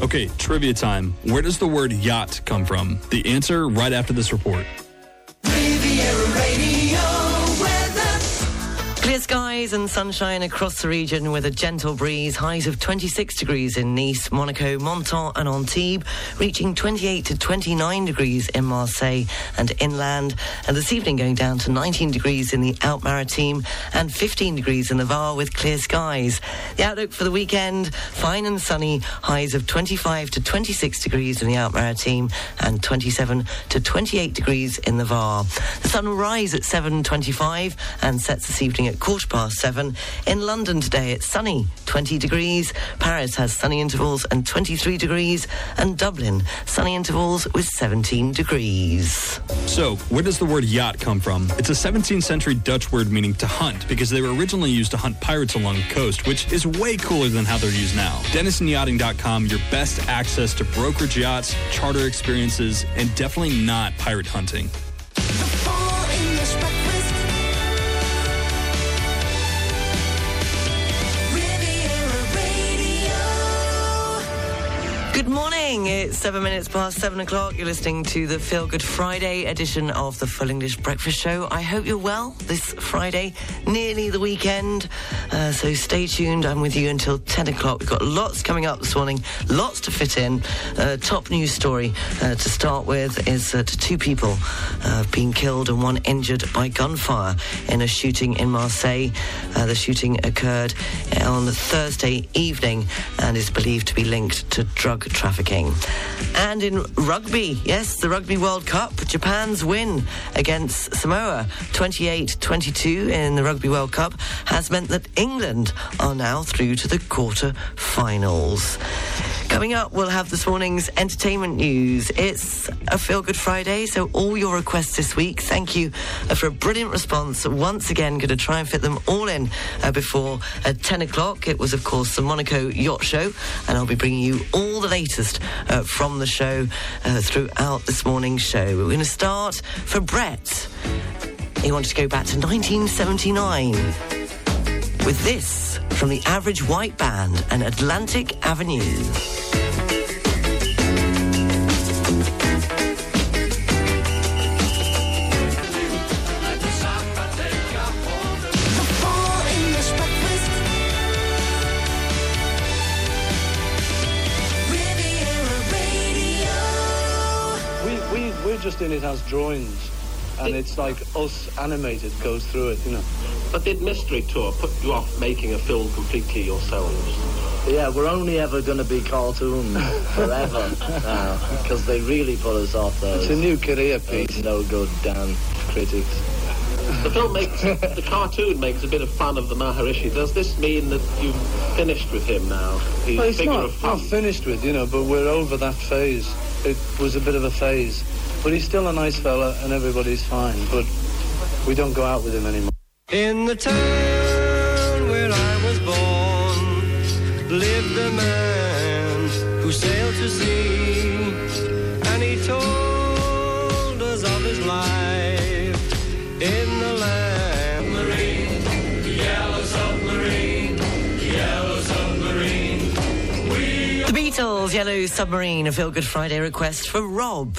Okay, trivia time. Where does the word yacht come from? The answer right after this report. Skies and sunshine across the region with a gentle breeze. Highs of 26 degrees in Nice, Monaco, Menton, and Antibes, reaching 28 to 29 degrees in Marseille and inland. And this evening going down to 19 degrees in the Alpes Maritime and 15 degrees in the Var with clear skies. The outlook for the weekend fine and sunny. Highs of 25 to 26 degrees in the Alpes Maritime and 27 to 28 degrees in the Var. The sun will rise at 7:25 and sets this evening at quarter past seven. In London today, it's sunny, 20 degrees. Paris has sunny intervals and 23 degrees. And Dublin, sunny intervals with 17 degrees. So, where does the word yacht come from? It's a 17th century Dutch word meaning to hunt because they were originally used to hunt pirates along the coast, which is way cooler than how they're used now. DenisonYachting.com, your best access to brokerage yachts, charter experiences, and definitely not pirate hunting. Morning. It's seven minutes past seven o'clock. You're listening to the Feel Good Friday edition of the Full English Breakfast Show. I hope you're well this Friday, nearly the weekend. Uh, so stay tuned. I'm with you until 10 o'clock. We've got lots coming up this morning, lots to fit in. Uh, top news story uh, to start with is that two people have been killed and one injured by gunfire in a shooting in Marseille. Uh, the shooting occurred on Thursday evening and is believed to be linked to drug trafficking. And in rugby, yes, the Rugby World Cup, Japan's win against Samoa 28 22 in the Rugby World Cup has meant that England are now through to the quarter finals. Coming up, we'll have this morning's entertainment news. It's a Feel Good Friday, so all your requests this week, thank you uh, for a brilliant response. Once again, going to try and fit them all in uh, before uh, 10 o'clock. It was, of course, the Monaco Yacht Show, and I'll be bringing you all the latest uh, from the show uh, throughout this morning's show. We're going to start for Brett. He wanted to go back to 1979 with this from the Average White Band and Atlantic Avenue. We, just in it as drawings. And it's like us animated goes through it, you know. But did Mystery Tour put you off making a film completely yourselves? Yeah, we're only ever going to be cartoons forever now because they really put us off those. It's a new career piece. no good damn critics. The film makes the cartoon makes a bit of fun of the Maharishi. Does this mean that you've finished with him now? He's Well, it's not, of fun. not finished with, you know, but we're over that phase. It was a bit of a phase. But he's still a nice fella and everybody's fine. But we don't go out with him anymore. In the town where I was born lived a man who sailed to sea, and he told us of his life in the land. Marine, yellow submarine, yellow submarine. The Beatles, Yellow Submarine, a Feel Good Friday request for Rob.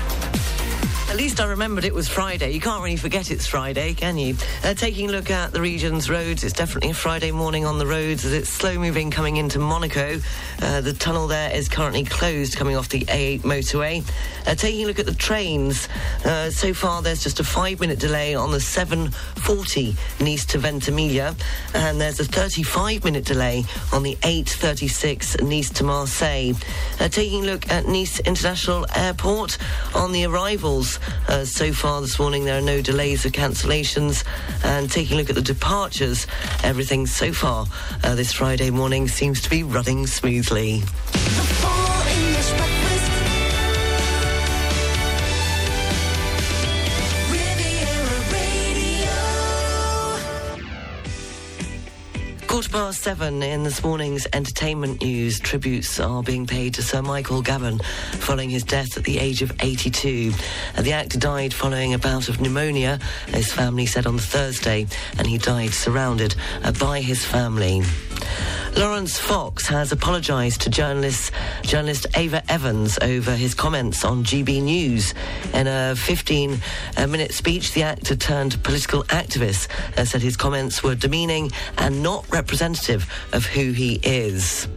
At least I remembered it was Friday. You can't really forget it's Friday, can you? Uh, taking a look at the region's roads, it's definitely a Friday morning on the roads as it's slow moving coming into Monaco. Uh, the tunnel there is currently closed coming off the A8 motorway. Uh, taking a look at the trains, uh, so far there's just a five minute delay on the 740 Nice to Ventimiglia, and there's a 35 minute delay on the 836 Nice to Marseille. Uh, taking a look at Nice International Airport on the arrivals. Uh, so far this morning, there are no delays or cancellations. And taking a look at the departures, everything so far uh, this Friday morning seems to be running smoothly. Quarter past seven in this morning's entertainment news. Tributes are being paid to Sir Michael Gambon following his death at the age of 82. Uh, the actor died following a bout of pneumonia, his family said on Thursday, and he died surrounded uh, by his family. Laurence Fox has apologised to journalist, journalist Ava Evans over his comments on GB News. In a 15 minute speech, the actor turned political activist uh, said his comments were demeaning and not representative of who he is.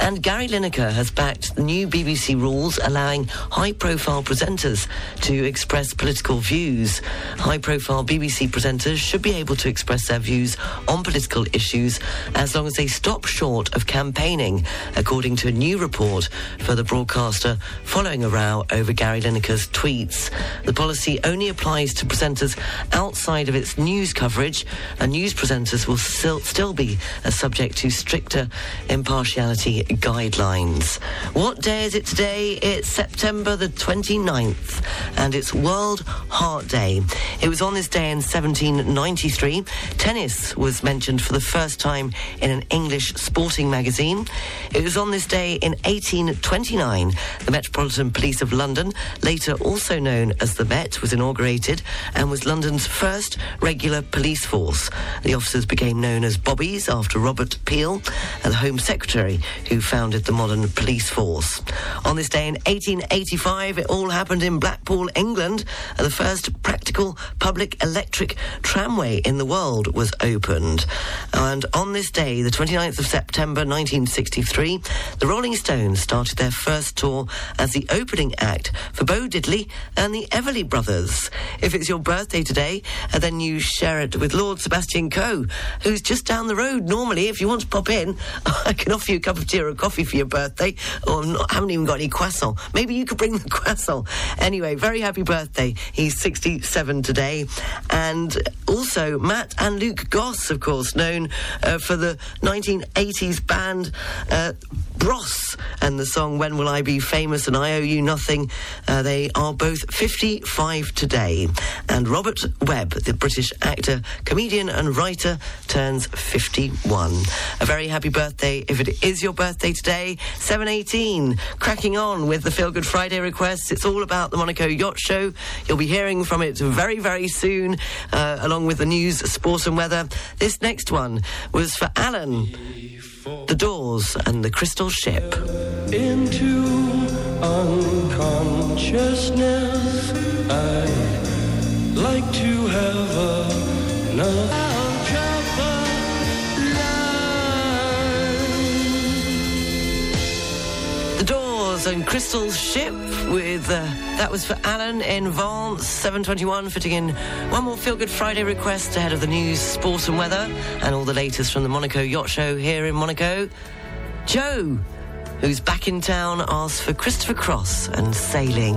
And Gary Lineker has backed new BBC rules allowing high profile presenters to express political views. High profile BBC presenters should be able to express their views on political issues as long as they stop short of campaigning, according to a new report for the broadcaster following a row over Gary Lineker's tweets. The policy only applies to presenters outside of its news coverage, and news presenters will still, still be uh, subject to stricter impartiality guidelines. What day is it today? It's September the 29th, and it's World Heart Day. It was on this day in 1793. Tennis was mentioned for the first time in an English sporting magazine. It was on this day in 1829 the Metropolitan Police of London, later also known as the Met, was inaugurated and was London's first regular police force. The officers became known as Bobbies after Robert Peel, the Home Secretary who founded the modern police force. On this day in 1885, it all happened in Blackpool, England. The first practical public electric tramway in the world was opened. And on this day, the 29th of September 1963, the Rolling Stones started their first tour as the opening act for Bo Diddley and the Everly Brothers. If it's your birthday today, uh, then you share it with Lord Sebastian Coe, who's just down the road. Normally, if you want to pop in, I can offer you a cup of tea or coffee for your birthday, or not, haven't even got any croissant. Maybe you could bring the croissant. Anyway, very happy birthday. He's 67 today. And also, Matt and Luke Goss, of course, known uh, for the 1980s band uh, Bros and the song When Will I Be Famous and I Owe You Nothing. Uh, they are both 55 today. And Robert Webb, the British actor, comedian, and writer, turns 51. A very happy birthday if it is your birthday today. 718, cracking on with the Feel Good Friday requests. It's all about the Monaco Yacht Show. You'll be hearing from it very, very soon, uh, along with the news, sport, and weather. This next one was for Alan. The Doors and the Crystal Ship. Into unconsciousness, I like to have another. Doors and Crystal Ship with uh, that was for Alan in Vence 721 fitting in one more feel good Friday request ahead of the news, sport and weather and all the latest from the Monaco Yacht Show here in Monaco. Joe, who's back in town, asks for Christopher Cross and sailing.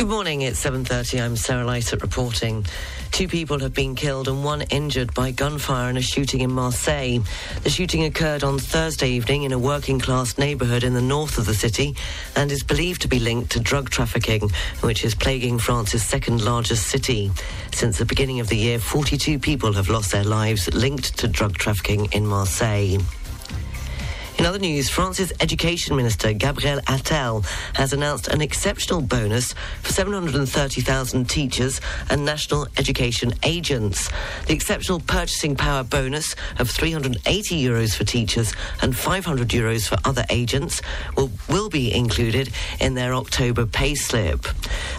Good morning, it's 7.30. I'm Sarah Lysett reporting. Two people have been killed and one injured by gunfire in a shooting in Marseille. The shooting occurred on Thursday evening in a working class neighbourhood in the north of the city and is believed to be linked to drug trafficking, which is plaguing France's second largest city. Since the beginning of the year, 42 people have lost their lives linked to drug trafficking in Marseille. In other news, France's Education Minister Gabriel Attal has announced an exceptional bonus for 730,000 teachers and national education agents. The exceptional purchasing power bonus of 380 euros for teachers and 500 euros for other agents will, will be included in their October payslip.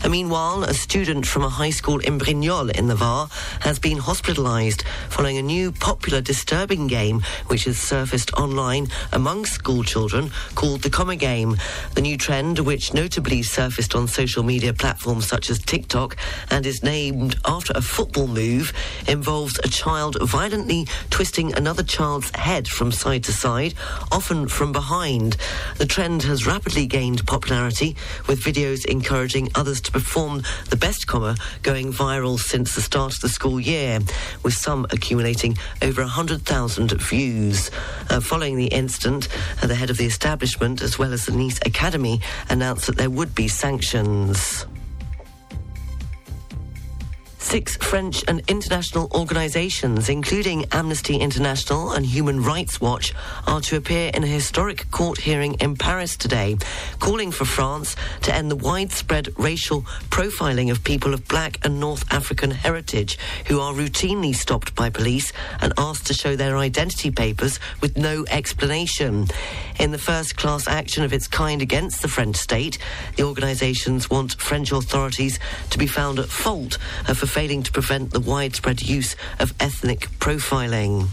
And meanwhile, a student from a high school in Brignoles in the Var has been hospitalised following a new popular disturbing game which has surfaced online among school children called the Comma Game. The new trend, which notably surfaced on social media platforms such as TikTok and is named after a football move, involves a child violently twisting another child's head from side to side, often from behind. The trend has rapidly gained popularity, with videos encouraging others to perform the best comma going viral since the start of the school year, with some accumulating over 100,000 views. Uh, following the incident, uh, the head of the establishment, as well as the Nice Academy, announced that there would be sanctions. Six French and international organizations, including Amnesty International and Human Rights Watch, are to appear in a historic court hearing in Paris today, calling for France to end the widespread racial profiling of people of black and North African heritage who are routinely stopped by police and asked to show their identity papers with no explanation. In the first class action of its kind against the French state, the organizations want French authorities to be found at fault for failing to prevent the widespread use of ethnic profiling.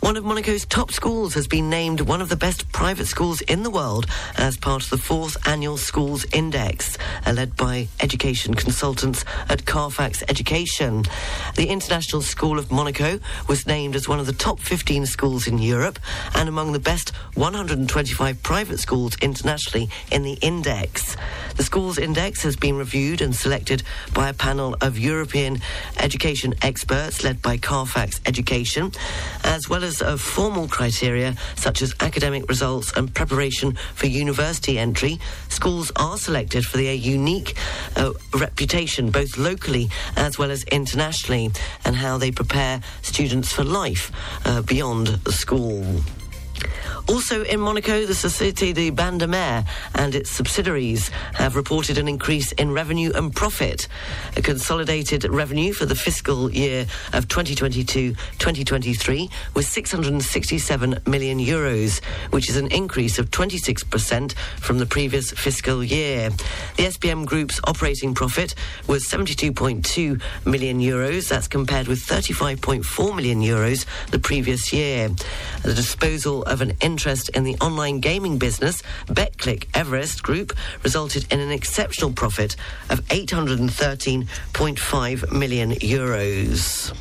One of Monaco's top schools has been named one of the best private schools in the world as part of the fourth annual Schools Index, uh, led by education consultants at Carfax Education. The International School of Monaco was named as one of the top 15 schools in Europe and among the best 125 private schools internationally in the index. The Schools Index has been reviewed and selected by a panel of European education experts led by Carfax Education, as well as of formal criteria such as academic results and preparation for university entry. Schools are selected for their unique uh, reputation, both locally as well as internationally, and how they prepare students for life uh, beyond school. Also in Monaco, the Société des Bains de Mer and its subsidiaries have reported an increase in revenue and profit. A consolidated revenue for the fiscal year of 2022-2023 was 667 million euros, which is an increase of 26% from the previous fiscal year. The SBM Group's operating profit was 72.2 million euros. That's compared with 35.4 million euros the previous year. The disposal of an interest in the online gaming business, Betclic Everest Group, resulted in an exceptional profit of 813.5 million euros.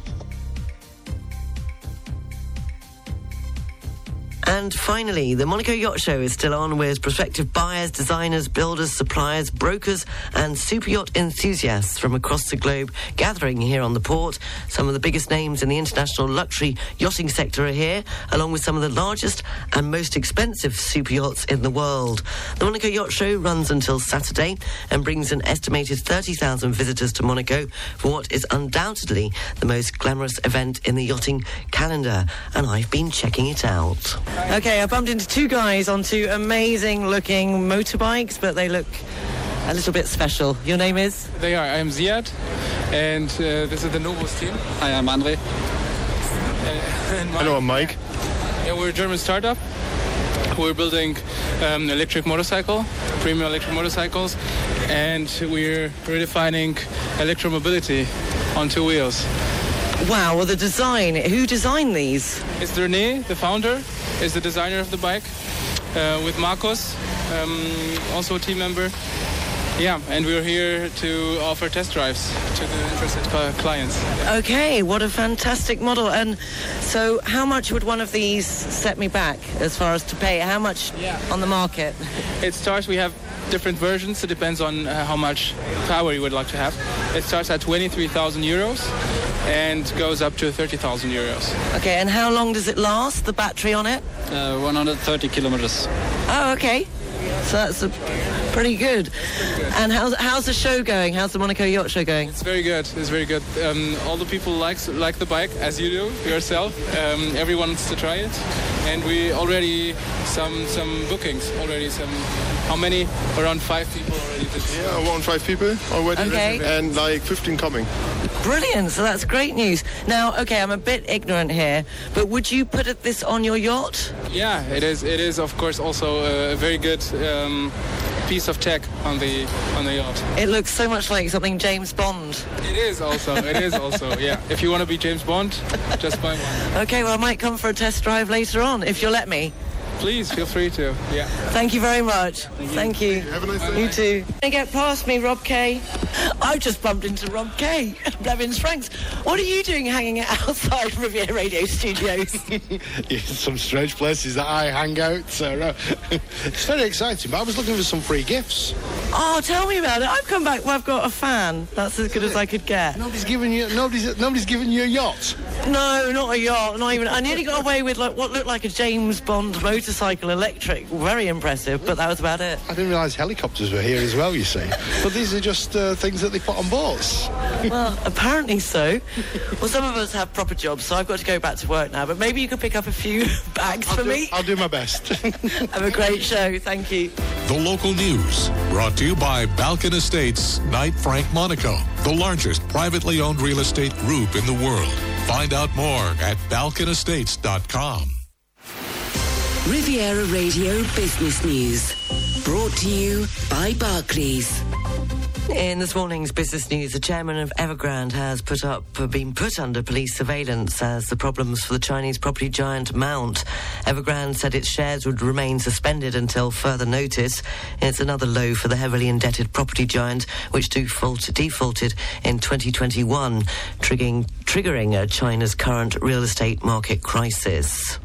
And finally, the Monaco Yacht Show is still on with prospective buyers, designers, builders, suppliers, brokers, and super yacht enthusiasts from across the globe gathering here on the port. Some of the biggest names in the international luxury yachting sector are here, along with some of the largest and most expensive super yachts in the world. The Monaco Yacht Show runs until Saturday and brings an estimated 30,000 visitors to Monaco for what is undoubtedly the most glamorous event in the yachting calendar. And I've been checking it out. Okay, I bumped into two guys on two amazing looking motorbikes, but they look a little bit special. Your name is? They are. I am Ziad, and uh, this is the Novus team. Hi, I'm Andre. Hello, I'm Mike. Yeah, we're a German startup. We're building um, electric motorcycle, premium electric motorcycles, and we're redefining electromobility on two wheels. Wow, well, the design, who designed these? It's René, the founder, is the designer of the bike, uh, with Marcos, um, also a team member. Yeah, and we're here to offer test drives to the interested clients. Okay, what a fantastic model. And so, how much would one of these set me back as far as to pay? How much on the market? It starts, we have different versions. It depends on uh, how much power you would like to have. It starts at 23,000 euros and goes up to 30,000 euros. Okay, and how long does it last, the battery on it? Uh, 130 kilometers. Oh, okay. So that's a, pretty good. And how's, how's the show going? How's the Monaco Yacht Show going? It's very good. It's very good. Um, all the people likes like the bike as you do yourself. Um, everyone wants to try it, and we already some some bookings already. Some how many? Around five people already. Did. Yeah, around five people already. Okay. And like 15 coming. Brilliant. So that's great news. Now, okay, I'm a bit ignorant here, but would you put this on your yacht? Yeah, it is. It is of course also a very good um, piece of tech on the on the yacht. It looks so much like something James Bond. It is also. It is also. Yeah. If you want to be James Bond, just buy one. Okay, well, I might come for a test drive later on, if you'll let me. Please feel free to. Yeah. Thank you very much. Thank you. Have a nice day. You too. They get past me, Rob Kay. I just bumped into Rob K. Blevins Franks. What are you doing hanging out outside Riviera Radio Studios? Yeah, some strange places that I hang out. So uh, it's very exciting. But I was looking for some free gifts. oh, tell me about it. I've come back. Well, I've got a fan. That's as good as I could get. Nobody's giving you. Nobody's. Nobody's giving you a yacht. No, not a yacht. Not even. I nearly got away with like what looked like a James Bond motorcycle electric. Very impressive, but that was about it. I didn't realise helicopters were here as well. You see, but these are just uh, things that they put on boats. Well, apparently so. Well, some of us have proper jobs, so I've got to go back to work now. But maybe you could pick up a few bags for do- me. I'll do my best. Have a great show. Thank you. The local news brought to you by Balkan Estates Knight Frank Monaco, the largest privately owned real estate group in the world. Find out more at balkanestates.com. Riviera Radio Business News. Brought to you by Barclays. In this morning's business news, the chairman of Evergrande has put up, been put under police surveillance as the problems for the Chinese property giant mount. Evergrande said its shares would remain suspended until further notice. It's another low for the heavily indebted property giant, which default, defaulted in 2021, triggering, triggering China's current real estate market crisis.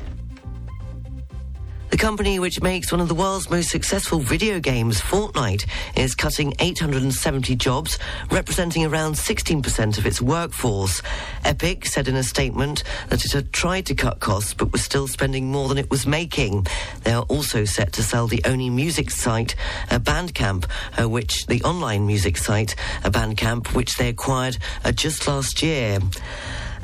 The company which makes one of the world's most successful video games, Fortnite, is cutting 870 jobs, representing around 16% of its workforce. Epic said in a statement that it had tried to cut costs but was still spending more than it was making. They are also set to sell the only music site, uh, Bandcamp, uh, which the online music site, uh, Bandcamp, which they acquired uh, just last year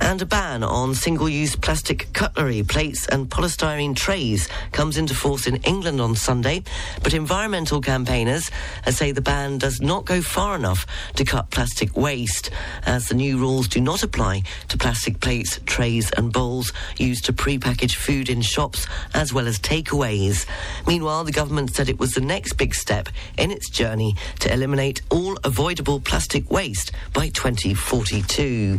and a ban on single-use plastic cutlery, plates and polystyrene trays comes into force in England on Sunday, but environmental campaigners uh, say the ban does not go far enough to cut plastic waste, as the new rules do not apply to plastic plates, trays and bowls used to pre-package food in shops as well as takeaways. Meanwhile, the government said it was the next big step in its journey to eliminate all avoidable plastic waste by 2042.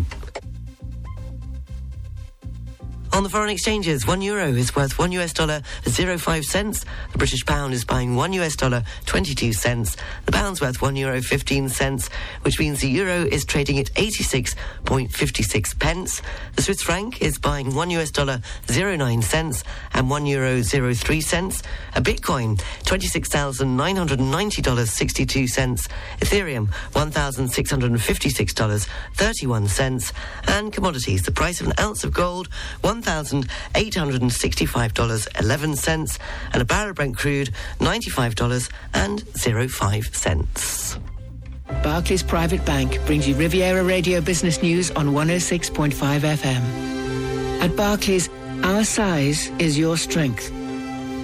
On the foreign exchanges, one euro is worth one US dollar zero five cents. The British pound is buying one US dollar twenty two cents. The pound's worth one euro fifteen cents, which means the euro is trading at eighty six point fifty six pence. The Swiss franc is buying one US dollar zero nine cents and one euro zero three cents. A Bitcoin twenty six thousand nine hundred ninety dollars sixty two cents. Ethereum one thousand six hundred fifty six dollars thirty one cents. And commodities, the price of an ounce of gold one thousand eight hundred and a barrel of Brent crude ninety five dollars and zero five cents. Barclays Private Bank brings you Riviera Radio Business News on 106.5 FM. At Barclays, our size is your strength.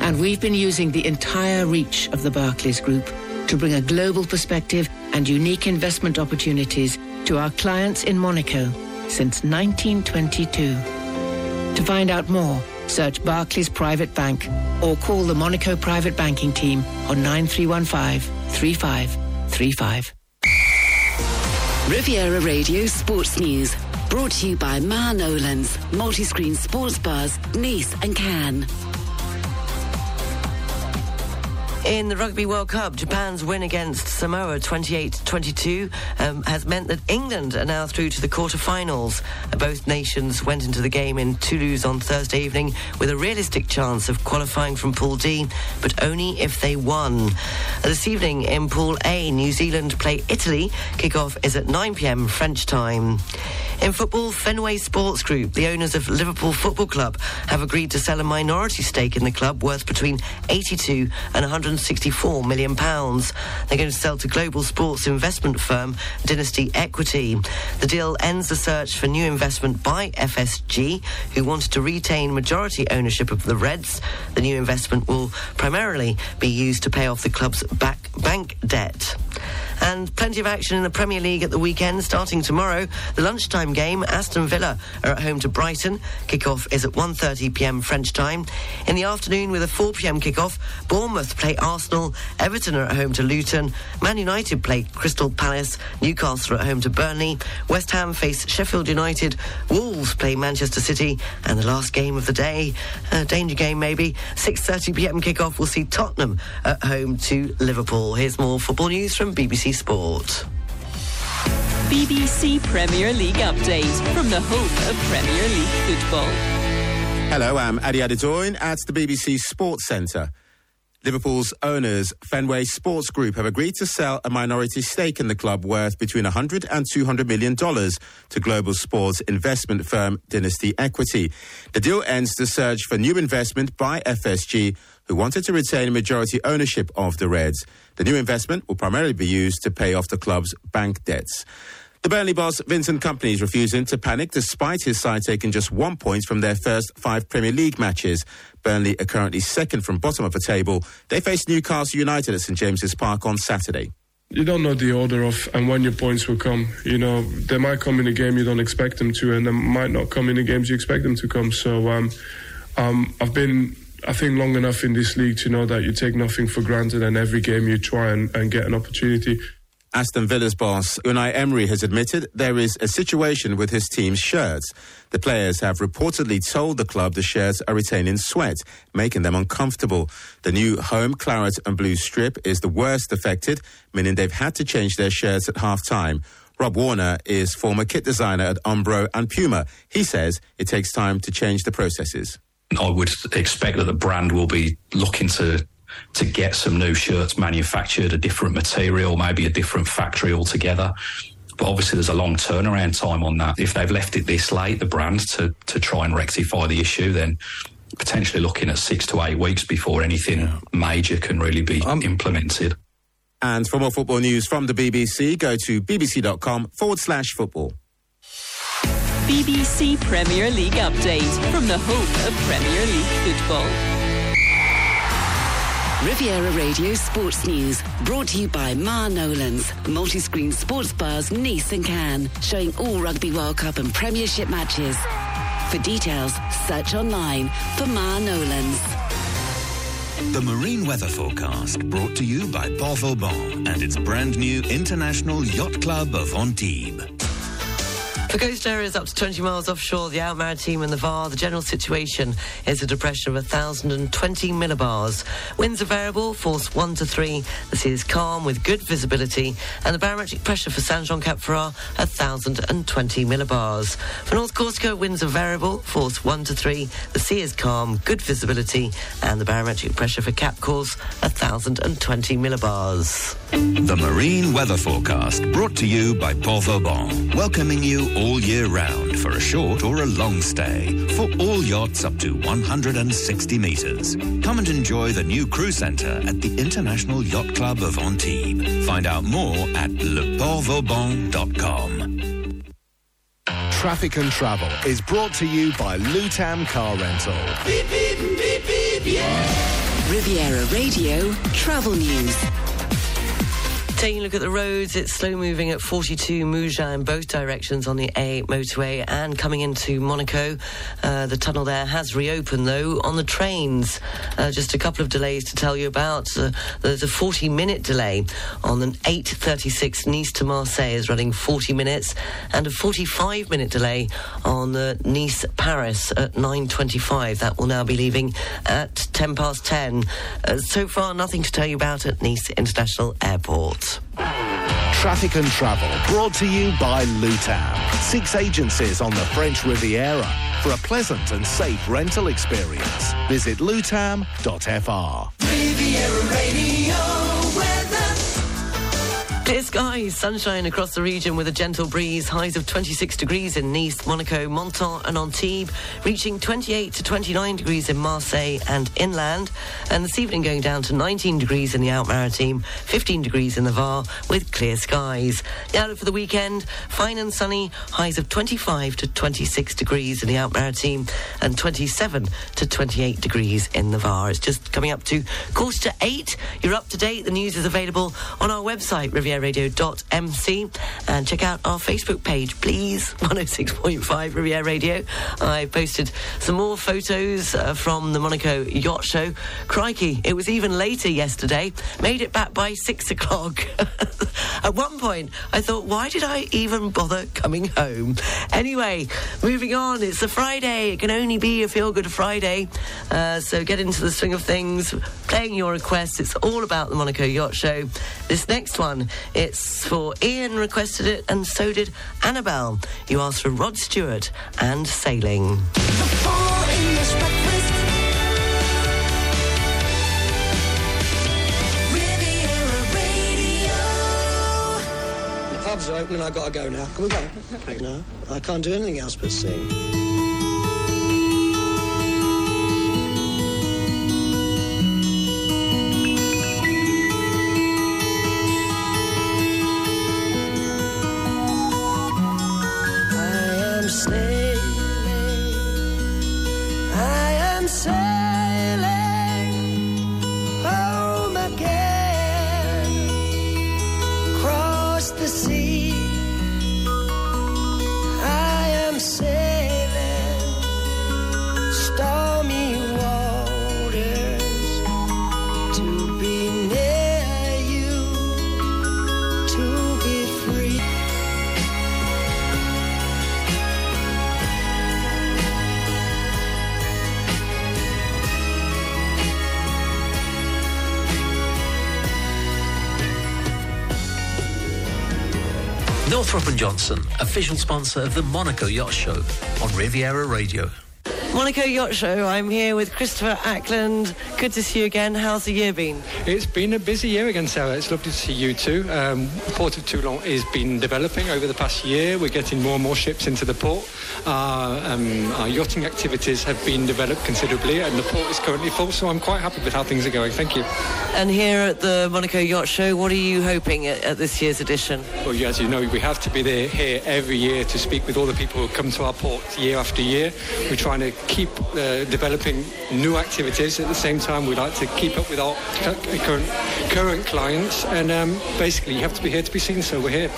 And we've been using the entire reach of the Barclays Group to bring a global perspective and unique investment opportunities to our clients in Monaco since 1922. To find out more, search Barclays Private Bank or call the Monaco Private Banking Team on 9315 3535. Riviera Radio Sports News. Brought to you by Ma Nolan's, multi-screen sports bars, Nice and Cannes. In the Rugby World Cup, Japan's win against Samoa 28-22 um, has meant that England are now through to the quarter-finals. Both nations went into the game in Toulouse on Thursday evening with a realistic chance of qualifying from Pool D, but only if they won. This evening in Pool A, New Zealand play Italy. Kickoff is at 9pm French time. In football, Fenway Sports Group, the owners of Liverpool Football Club, have agreed to sell a minority stake in the club worth between 82 and 100 164 million pounds. They're going to sell to global sports investment firm Dynasty Equity. The deal ends the search for new investment by FSG, who wanted to retain majority ownership of the Reds. The new investment will primarily be used to pay off the club's back bank debt. And plenty of action in the Premier League at the weekend, starting tomorrow. The lunchtime game, Aston Villa are at home to Brighton. Kickoff is at 1.30pm French time. In the afternoon, with a 4pm kickoff, Bournemouth play Arsenal. Everton are at home to Luton. Man United play Crystal Palace. Newcastle are at home to Burnley. West Ham face Sheffield United. Wolves play Manchester City. And the last game of the day, a danger game maybe, 6.30pm kickoff, will see Tottenham at home to Liverpool. Here's more football news from BBC Sport. BBC Premier League update from the home of Premier League football. Hello, I'm Adi Adedoyin at the BBC Sports Centre. Liverpool's owners, Fenway Sports Group, have agreed to sell a minority stake in the club worth between 100 and 200 million dollars to global sports investment firm Dynasty Equity. The deal ends the search for new investment by FSG, who wanted to retain majority ownership of the Reds. The new investment will primarily be used to pay off the club's bank debts. The Burnley boss, Vincent Kompany, is refusing to panic despite his side taking just one point from their first five Premier League matches. Burnley are currently second from bottom of the table. They face Newcastle United at St James's Park on Saturday. You don't know the order of and when your points will come. You know, they might come in a game you don't expect them to, and they might not come in the games you expect them to come. So, um, um, I've been I think long enough in this league to know that you take nothing for granted and every game you try and, and get an opportunity. Aston Villa's boss, Unai Emery, has admitted there is a situation with his team's shirts. The players have reportedly told the club the shirts are retaining sweat, making them uncomfortable. The new home claret and blue strip is the worst affected, meaning they've had to change their shirts at half time. Rob Warner is former kit designer at Umbro and Puma. He says it takes time to change the processes. I would expect that the brand will be looking to to get some new shirts manufactured, a different material, maybe a different factory altogether. But obviously, there's a long turnaround time on that. If they've left it this late, the brand to to try and rectify the issue, then potentially looking at six to eight weeks before anything yeah. major can really be um, implemented. And for more football news from the BBC, go to bbc.com forward slash football. BBC Premier League update from the home of Premier League football. Riviera Radio Sports News, brought to you by Ma Nolan's, multi-screen sports bars Nice and Cannes, showing all Rugby World Cup and Premiership matches. For details, search online for Ma Nolan's. The marine weather forecast brought to you by Port Vauban and its brand new International Yacht Club of Antibes. For coast areas up to 20 miles offshore, the Out Maritime and the VAR, the general situation is a depression of 1,020 millibars. Winds are variable, force 1 to 3. The sea is calm with good visibility, and the barometric pressure for Saint Jean Cap Ferrat, 1,020 millibars. For North Corsica, winds are variable, force 1 to 3. The sea is calm, good visibility, and the barometric pressure for Cap Corse, 1,020 millibars. The marine weather forecast brought to you by Port Vauban, welcoming you all year round for a short or a long stay for all yachts up to 160 metres. Come and enjoy the new crew centre at the International Yacht Club of Antibes. Find out more at leportvauban.com. Traffic and Travel is brought to you by Lutam Car Rental. Beep, beep, beep, beep, yeah. Riviera Radio Travel News. Taking a look at the roads, it's slow moving at 42 Mougins in both directions on the A motorway and coming into Monaco. Uh, the tunnel there has reopened though. On the trains, uh, just a couple of delays to tell you about. Uh, there's a 40 minute delay on an 8.36 Nice to Marseille is running 40 minutes and a 45 minute delay on the Nice Paris at 9.25. That will now be leaving at 10 past 10. Uh, so far, nothing to tell you about at Nice International Airport. Traffic and Travel brought to you by Lutam. Six agencies on the French Riviera. For a pleasant and safe rental experience, visit lutam.fr. Riviera Radio It's skies, sunshine across the region with a gentle breeze, highs of 26 degrees in Nice, Monaco, Menton and Antibes, reaching 28 to 29 degrees in Marseille and inland, and this evening going down to 19 degrees in the Alpes-Maritime, 15 degrees in the Var with clear skies. The outlook for the weekend, fine and sunny, highs of 25 to 26 degrees in the Alpes-Maritime and 27 to 28 degrees in the Var. It's just coming up to quarter to eight. You're up to date. The news is available on our website, rivieraradio.mc, and check out our Facebook page, please. 106.5 Riviera Radio. I posted some more photos uh, from the Monaco Yacht Show. Crikey, it was even later yesterday. Made it back by six o'clock. At one point, I thought, why did I even bother coming home? Anyway, moving on. It's a Friday. It can only be a feel good Friday. Uh, so get into the swing of things, playing your requests. It's all about the Monaco Yacht Show. This next one, it's for Ian requested it, and so did Annabelle. You asked for Rod Stewart and Sailing. The pubs are open and I've got to go now. Can we go? no, I can't do anything else but sing. Official sponsor of the Monaco Yacht Show on Riviera Radio. Monaco Yacht Show. I'm here with Christopher Ackland. Good to see you again. How's the year been? It's been a busy year again, Sarah. It's lovely to see you too. Um, Port of Toulon has been developing over the past year. We're getting more and more ships into the port. Our, um, our yachting activities have been developed considerably, and the port is currently full. So I'm quite happy with how things are going. Thank you. And here at the Monaco Yacht Show, what are you hoping at, at this year's edition? Well, as you know, we have to be there here every year to speak with all the people who come to our port year after year. We're trying to keep uh, developing new activities. At the same time, we like to keep up with our current, current clients. And um, basically, you have to be here to be seen, so we're here.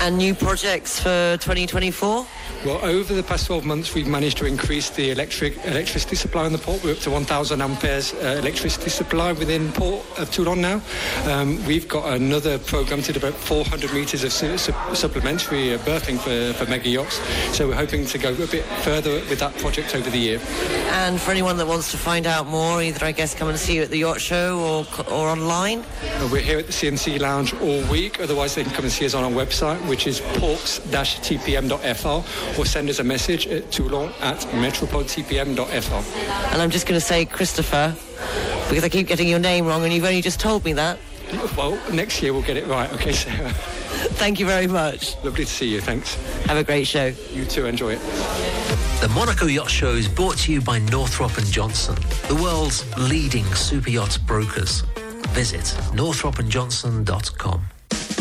And new projects for 2024? Well, over the past 12 months, we've managed to increase the electric electricity supply in the port. We're up to 1,000 amperes uh, electricity supply within Port of Toulon now. Um, we've got another program to develop 400 metres of su- su- supplementary uh, berthing for, for mega yachts. So we're hoping to go a bit further with that project over the year. And for anyone that wants to find out more, either I guess come and see you at the yacht show or or online. Uh, We're here at the CNC Lounge all week. Otherwise, they can come and see us on our website, which is ports-tpm.fr, or send us a message at toulon at metropodtpm.fr. And I'm just going to say Christopher because I keep getting your name wrong, and you've only just told me that. Well, next year we'll get it right. Okay, Sarah. Thank you very much. Lovely to see you. Thanks. Have a great show. You too. Enjoy it. The Monaco Yacht Show is brought to you by Northrop and Johnson, the world's leading super yachts brokers. Visit northropandjohnson.com.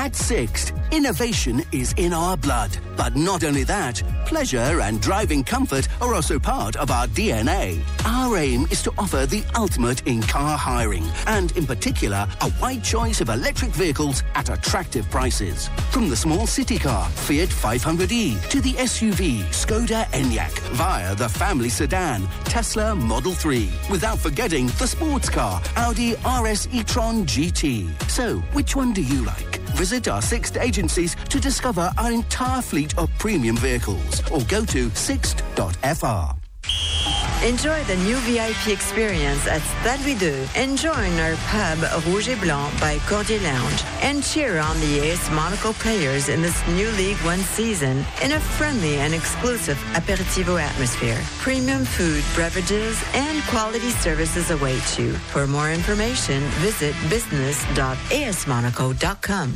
At Sixt, innovation is in our blood. But not only that, pleasure and driving comfort are also part of our DNA. Our aim is to offer the ultimate in car hiring, and in particular, a wide choice of electric vehicles at attractive prices. From the small city car, Fiat 500e, to the SUV, Skoda Enyaq, via the family sedan, Tesla Model 3. Without forgetting the sports car, Audi RS e-tron GT. So, which one do you like? Visit our Sixt agencies to discover our entire fleet of premium vehicles or go to sixt.fr. Enjoy the new VIP experience at Stade and join our pub Rouge et Blanc by Cordier Lounge and cheer on the AS Monaco players in this new League One season in a friendly and exclusive aperitivo atmosphere. Premium food, beverages, and quality services await you. For more information, visit business.asmonaco.com.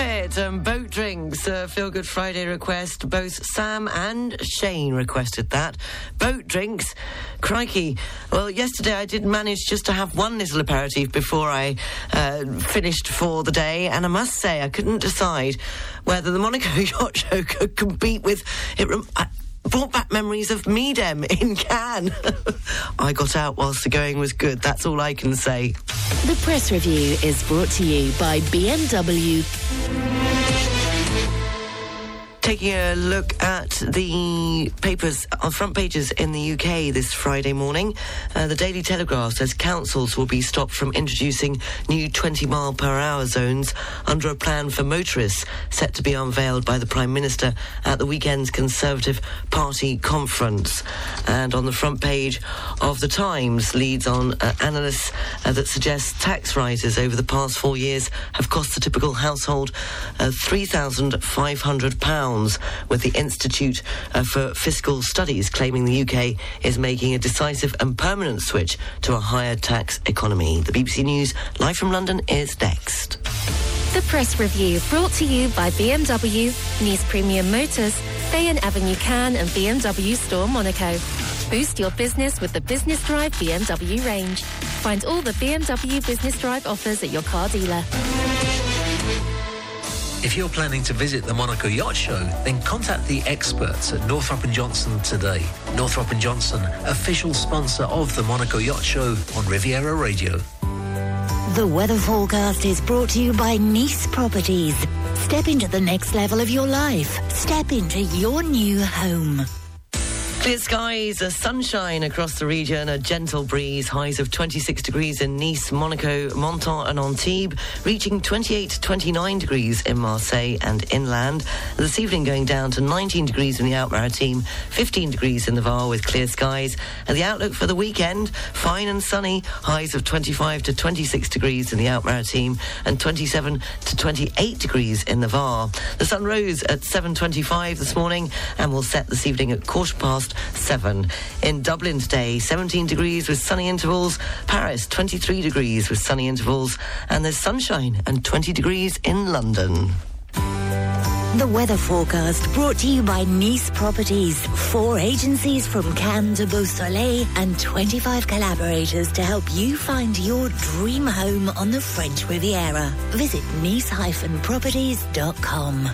And Boat Drinks, a Feel Good Friday request. Both Sam and Shane requested that. Boat Drinks, crikey. Well, yesterday I did manage just to have one little aperitif before I uh, finished for the day, and I must say I couldn't decide whether the Monaco Yacht Show could compete with it. Rem- I, brought back memories of Medem in Cannes. I got out whilst the going was good. That's all I can say. The press review is brought to you by BMW taking a look at the papers on front pages in the UK this Friday morning. Uh, the Daily Telegraph says councils will be stopped from introducing new 20 mile per hour zones under a plan for motorists set to be unveiled by the Prime Minister at the weekend's Conservative Party conference. And on the front page of the Times, leads on uh, analysts uh, that suggests tax rises over the past four years have cost the typical household uh, £3,500 pounds, with the Institute uh, for Fiscal Studies claiming the UK is making a decisive and permanent switch to a higher tax economy. The BBC News live from London is next. The press review brought to you by BMW, Nice Premium Motors, Bayon Avenue Cannes, and BMW Store Monaco. Boost your business with the Business Drive BMW range. Find all the BMW Business Drive offers at your car dealer. If you're planning to visit the Monaco Yacht Show, then contact the experts at Northrop & Johnson today. Northrop & Johnson, official sponsor of the Monaco Yacht Show on Riviera Radio. The weather forecast is brought to you by Nice Properties. Step into the next level of your life. Step into your new home. Clear skies, a sunshine across the region, a gentle breeze, highs of 26 degrees in Nice, Monaco, Menton and Antibes, reaching 28 to 29 degrees in Marseille and inland. This evening going down to 19 degrees in the Alpes-Maritimes, 15 degrees in the Var with clear skies. And the outlook for the weekend, fine and sunny, highs of 25 to 26 degrees in the Alpes-Maritimes and 27 to 28 degrees in the Var. The sun rose at 7.25 this morning and will set this evening at quarter past seven. In Dublin today, 17 degrees with sunny intervals. Paris, 23 degrees with sunny intervals. And there's sunshine and 20 degrees in London. The weather forecast brought to you by Nice Properties. Four agencies from Cannes to Beausoleil and 25 collaborators to help you find your dream home on the French Riviera. Visit nice-properties.com.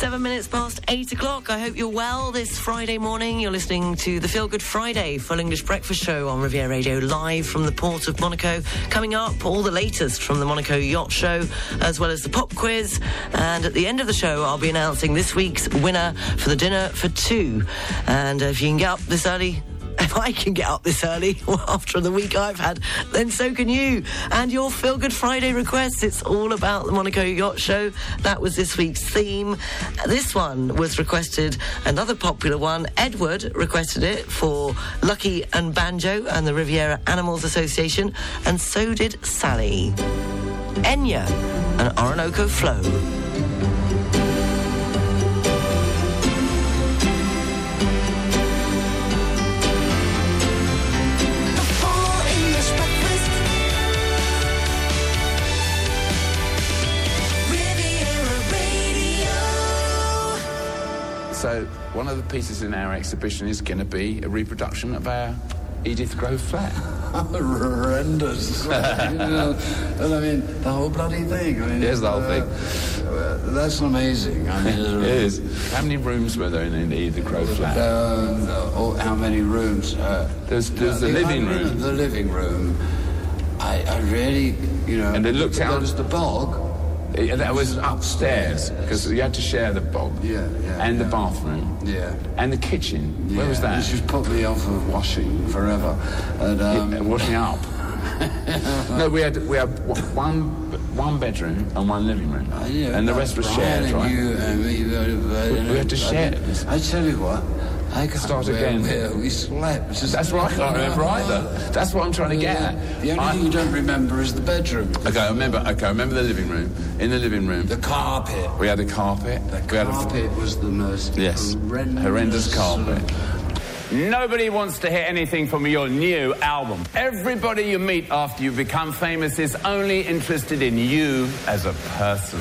Seven minutes past eight o'clock. I hope you're well this Friday morning. You're listening to the Feel Good Friday Full English Breakfast Show on Riviera Radio, live from the port of Monaco. Coming up, all the latest from the Monaco Yacht Show, as well as the pop quiz. And at the end of the show, I'll be announcing this week's winner for the dinner for two. And if you can get up this early, if I can get up this early after the week I've had, then so can you. And your Feel Good Friday requests. It's all about the Monaco Yacht Show. That was this week's theme. This one was requested, another popular one. Edward requested it for Lucky and Banjo and the Riviera Animals Association, and so did Sally. Enya and Orinoco Flow. So one of the pieces in our exhibition is going to be a reproduction of our Edith Grove flat. Horrendous. you know, and I mean, the whole bloody thing. I mean, Yes, the whole thing. uh, that's amazing. I mean, it is. How many rooms were there in the Edith Grove flat? Um, oh, how many rooms? Uh, There's, there's the living room. The living room. I, I really, you know. And it looked out- There's the bog. Yeah, that was upstairs because you had to share the bob. Yeah, yeah. And the bathroom. Yeah. And the kitchen. Where was that? This was put me off of washing forever. And, um, Yeah, washing up. no, we had we had one one bedroom and one living room, Uh, yeah, and the rest was Brian shared, and right? You and me, uh, We- we had to share. I tell you what, I can't Start again. Where we slept. That's what I can't remember either. That's what I'm trying to get at. The only I- thing you don't remember is the bedroom. Okay, I remember. Okay, I remember the living room. In the living room, The carpet. we had a carpet. The we carpet was the most yes, horrendous, horrendous carpet. Nobody wants to hear anything from your new album. Everybody you meet after you become famous is only interested in you as a person.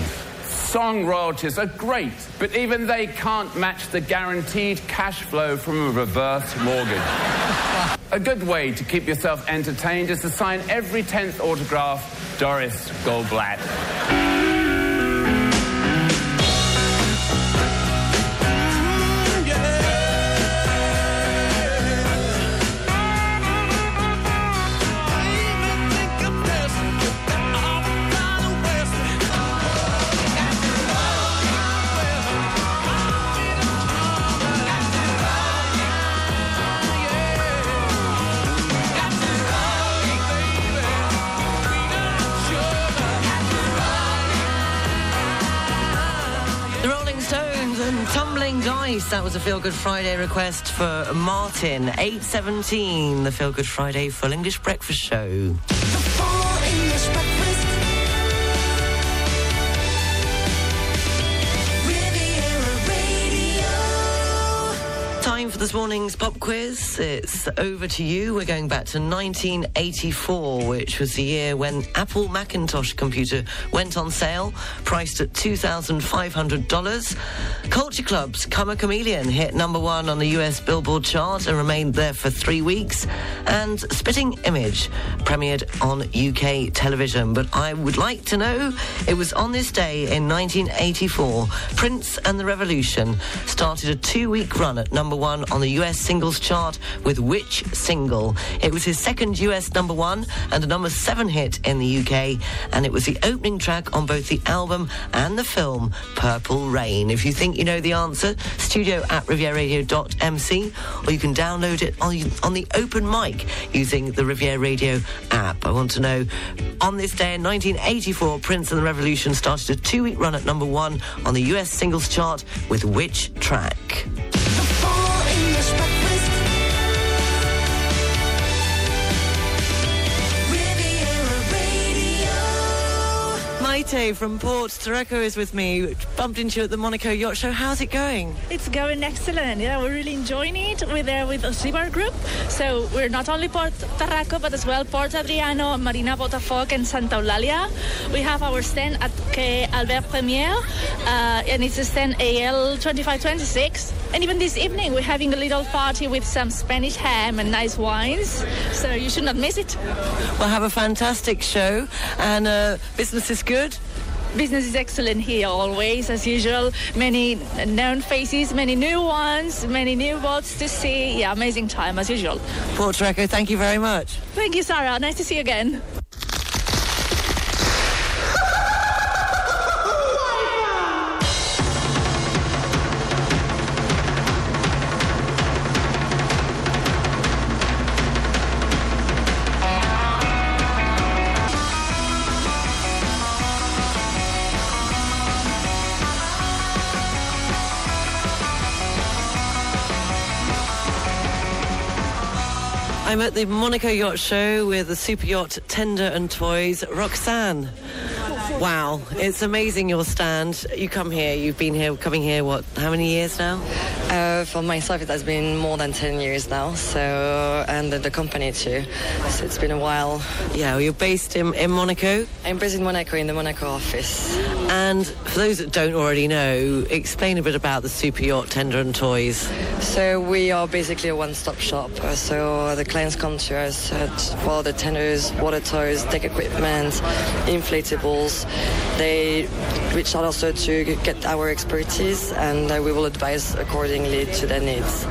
Song royalties are great, but even they can't match the guaranteed cash flow from a reverse mortgage. a good way to keep yourself entertained is to sign every 10th autograph Doris Goldblatt. That was a Feel Good Friday request for Martin. 8.17, the Feel Good Friday Full English Breakfast Show. For this morning's pop quiz. It's over to you. We're going back to 1984, which was the year when Apple Macintosh computer went on sale, priced at $2,500. Culture Club's Karma Chameleon hit number one on the US Billboard chart and remained there for three weeks. And Spitting Image premiered on UK television. But I would like to know it was on this day in 1984, Prince and the Revolution started a two week run at number one on the US singles chart with which single? It was his second US number one and a number seven hit in the UK, and it was the opening track on both the album and the film Purple Rain. If you think you know the answer, studio at rivieraradio.mc, or you can download it on, on the open mic using the Riviera Radio app. I want to know on this day in 1984, Prince and the Revolution started a two week run at number one on the US singles chart with which track? From Port Tarraco is with me. Bumped into you at the Monaco Yacht Show. How's it going? It's going excellent. Yeah, we're really enjoying it. We're there with the Zibar Group. So we're not only Port Tarraco, but as well Port Adriano, Marina Botafoc, and Santa Eulalia. We have our stand at Albert Premier, uh, and it's a stand AL 2526. And even this evening, we're having a little party with some Spanish ham and nice wines. So you should not miss it. We'll have a fantastic show, and uh, business is good. Business is excellent here always, as usual. Many known faces, many new ones, many new boats to see. Yeah, amazing time as usual. Port Tarraco, thank you very much. Thank you, Sarah. Nice to see you again. At the Monaco Yacht Show with the super yacht Tender and Toys, Roxanne. Wow, it's amazing your stand. You come here, you've been here, coming here, what, how many years now? Uh, for myself, it has been more than 10 years now, so, and the, the company too. So it's been a while. Yeah, well, you're based in, in Monaco? I'm based in Monaco, in the Monaco office. And for those that don't already know, explain a bit about the super yacht Tender and Toys. So we are basically a one-stop shop. Uh, So the clients come to us for the tenders, water toys, deck equipment, inflatables. They reach out also to get our expertise, and uh, we will advise according to their needs.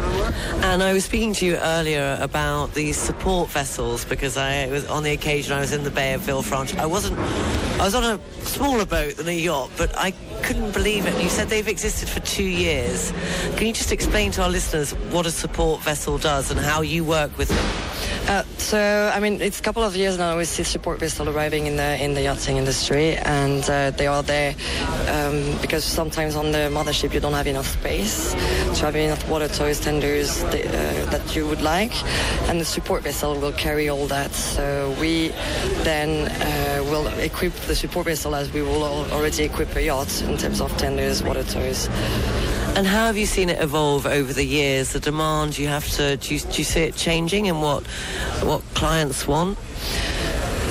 And I was speaking to you earlier about these support vessels because I was on the occasion I was in the Bay of Villefranche. I wasn't. I was on a smaller boat than a yacht, but I couldn't believe it. You said they've existed for two years. Can you just explain to our listeners what a support vessel does and how you work with them? Uh, so, I mean, it's a couple of years now we see support vessels arriving in the in the yachting industry, and uh, they are there um, because sometimes on the mothership you don't have enough space to have enough water toys, tenders uh, that you would like, and the support vessel will carry all that. So we then uh, will equip the support vessel as we will already equip a yacht in terms of tenders, water toys. And how have you seen it evolve over the years? The demand you have to do you, do you see it changing and what what clients want?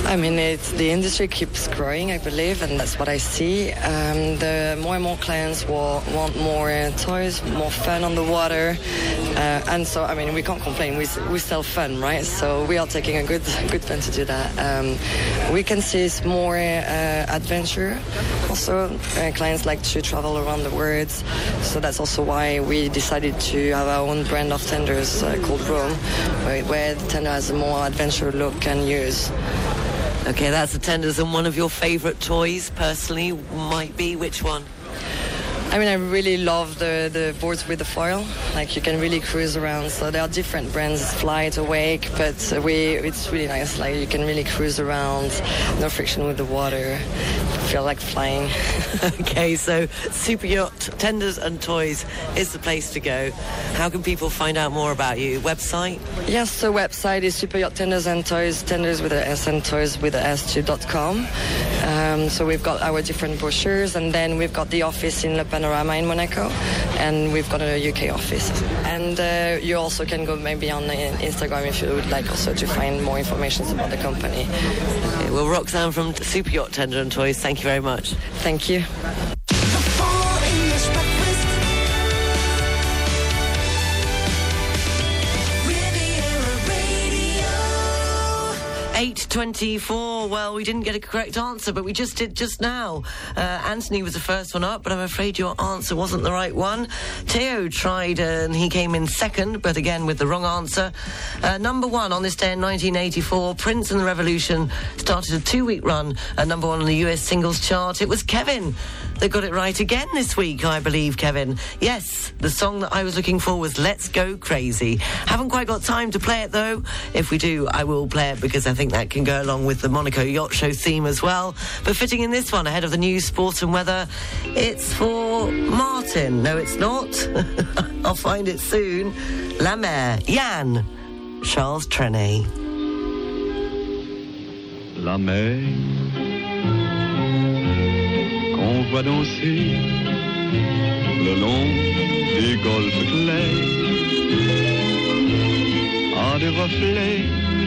I mean, it's, the industry keeps growing, I believe, and that's what I see. Um, the more and more clients will want more toys, more fun on the water, uh, and so I mean, we can't complain. We, we sell fun, right? So we are taking a good good fun to do that. Um, we can see it's more uh, adventure. Also, uh, clients like to travel around the world, so that's also why we decided to have our own brand of tenders uh, called Rome, where, where the tender has a more adventure look and use. Okay, that's the tenders. And one of your favourite toys, personally, might be which one? I mean, I really love the, the boards with the foil. Like you can really cruise around. So there are different brands, Flight, Awake, but we it's really nice. Like you can really cruise around, no friction with the water. Feel like flying. okay, so Super Yacht Tenders and Toys is the place to go. How can people find out more about you? Website? Yes, the website is Super Yacht Tenders and Toys, tenders with a S and toys with a S2.com. Um, so we've got our different brochures, and then we've got the office in Le Panorama in Monaco, and we've got a UK office. And uh, you also can go maybe on Instagram if you would like also to find more information about the company. Okay, well, Roxanne from Super Yacht Tender and Toys, thank you very much. Thank you. 8.24. Well, we didn't get a correct answer, but we just did just now. Uh, Anthony was the first one up, but I'm afraid your answer wasn't the right one. Theo tried and he came in second, but again with the wrong answer. Uh, number one on this day in 1984, Prince and the Revolution started a two-week run at number one on the US singles chart. It was Kevin that got it right again this week, I believe, Kevin. Yes, the song that I was looking for was Let's Go Crazy. Haven't quite got time to play it though. If we do, I will play it because I think that can go along with the Monaco Yacht Show theme as well. But fitting in this one ahead of the news, sport and weather, it's for Martin. No, it's not. I'll find it soon. La Mer, Yann, Charles Trenet. La mer qu'on voit danser le long des golfes clairs a des reflets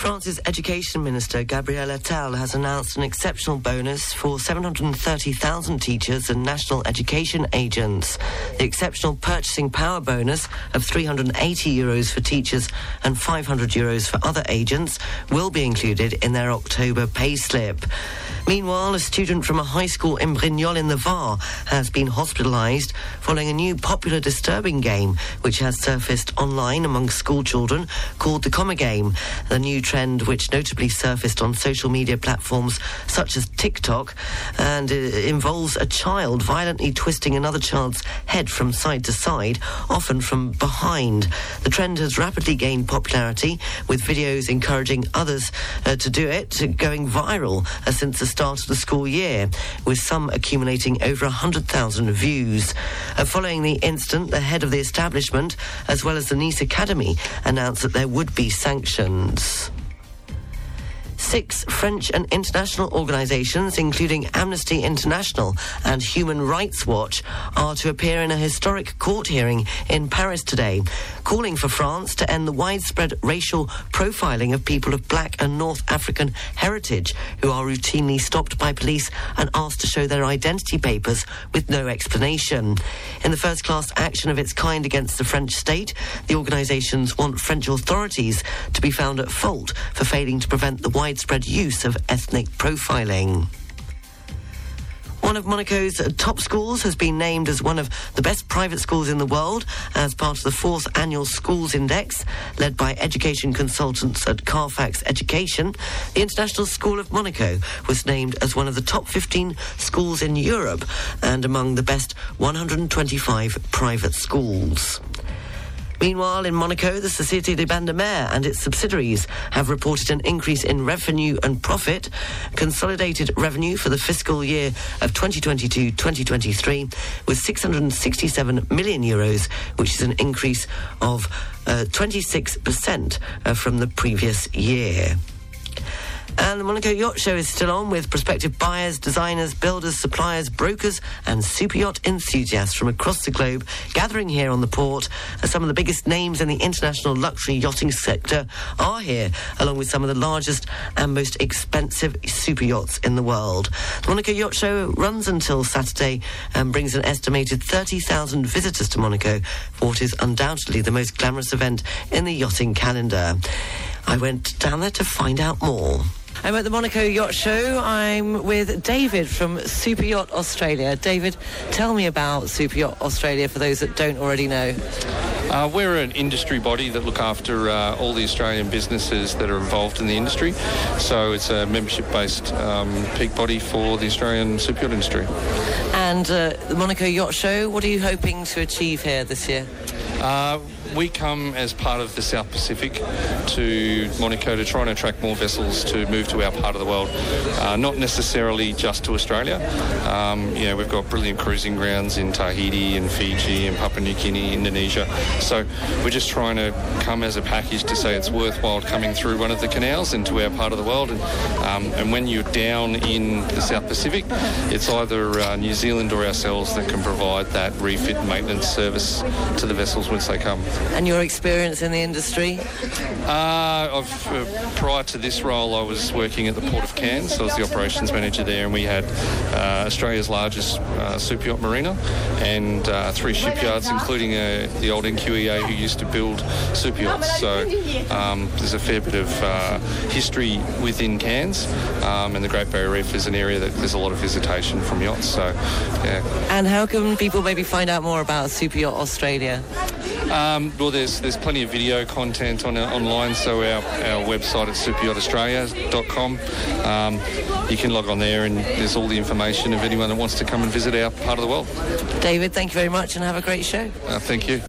France's Education Minister, Gabriel Attal, has announced an exceptional bonus for 730,000 teachers and national education agents. The exceptional purchasing power bonus of 380 euros for teachers and 500 euros for other agents will be included in their October pay slip. Meanwhile, a student from a high school in Brignoles in the Var has been hospitalised following a new popular disturbing game which has surfaced online among school children called the Comma Game. The new trend, which notably surfaced on social media platforms such as TikTok, and involves a child violently twisting another child's head from side to side, often from behind. The trend has rapidly gained popularity, with videos encouraging others uh, to do it, going viral uh, since the start of the school year, with some accumulating over 100,000 views. Uh, following the incident, the head of the establishment, as well as the Nice Academy, announced that there would be sanctions. Six French and international organisations, including Amnesty International and Human Rights Watch, are to appear in a historic court hearing in Paris today, calling for France to end the widespread racial profiling of people of black and North African heritage who are routinely stopped by police and asked to show their identity papers with no explanation. In the first class action of its kind against the French state, the organisations want French authorities to be found at fault for failing to prevent the widespread use of ethnic profiling. One of Monaco's top schools has been named as one of the best private schools in the world as part of the fourth annual Schools Index, led by education consultants at Carfax Education. The International School of Monaco was named as one of the top 15 schools in Europe and among the best 125 private schools. Meanwhile, in Monaco, the Société des Bains de Mer and its subsidiaries have reported an increase in revenue and profit. Consolidated revenue for the fiscal year of 2022-2023 was 667 million euros, which is an increase of uh, 26% uh, from the previous year. And the Monaco Yacht Show is still on with prospective buyers, designers, builders, suppliers, brokers, and super yacht enthusiasts from across the globe gathering here on the port. As some of the biggest names in the international luxury yachting sector are here, along with some of the largest and most expensive super yachts in the world. The Monaco Yacht Show runs until Saturday and brings an estimated 30,000 visitors to Monaco for what is undoubtedly the most glamorous event in the yachting calendar. I went down there to find out more. I'm at the Monaco Yacht Show. I'm with David from Super Yacht Australia. David, tell me about Super Yacht Australia for those that don't already know. Uh, we're an industry body that look after uh, all the Australian businesses that are involved in the industry. So it's a membership-based um, peak body for the Australian super yacht industry. And uh, the Monaco Yacht Show, what are you hoping to achieve here this year? We come as part of the South Pacific to Monaco to try and attract more vessels to move to our part of the world, uh, not necessarily just to Australia. Um, you know, we've got brilliant cruising grounds in Tahiti and Fiji and Papua New Guinea, Indonesia. So we're just trying to come as a package to say it's worthwhile coming through one of the canals into our part of the world. And, um, and when you're down in the South Pacific, it's either uh, New Zealand or ourselves that can provide that refit maintenance service to the vessels once they come. And your experience in the industry? Uh, I've, uh, prior to this role, I was working at the Port of Cairns. I was the operations manager there, and we had uh, Australia's largest uh, super yacht marina and uh, three shipyards, including uh, the old NQEA who used to build super yachts. So um, there's a fair bit of uh, history within Cairns, um, and the Great Barrier Reef is an area that there's a lot of visitation from yachts. So, yeah. And how can people maybe find out more about Super Yacht Australia? Um, well, there's there's plenty of video content on online. So our, our website at superyachtaustralia.com. Um, you can log on there, and there's all the information of anyone that wants to come and visit our part of the world. David, thank you very much, and have a great show. Uh, thank you.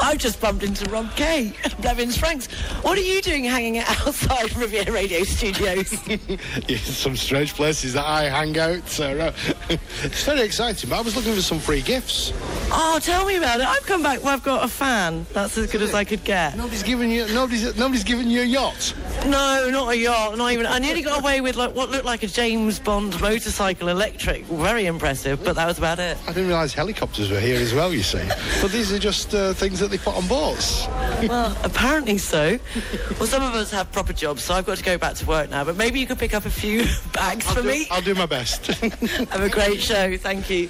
I've just bumped into Rob Kay at Blevins Franks. What are you doing hanging out outside Riviera Radio Studios? some strange places that I hang out. So, uh, it's very exciting, but I was looking for some free gifts. oh, tell me about it. I've come back. Well, I've got a fan. That's as good as I could get. Nobody's giving you nobody's nobody's giving you a yacht. No, not a yacht. Not even. I nearly got away with like what looked like a James Bond motorcycle electric. Very impressive, but that was about it. I didn't realise helicopters were here as well. You see, but these are just uh, things that they put on boats. well, apparently so. Well, some of us have proper jobs, so I've got to go back to work now. But maybe you could pick up a few bags I'll for do, me. I'll do my best. Have a great show. Thank you.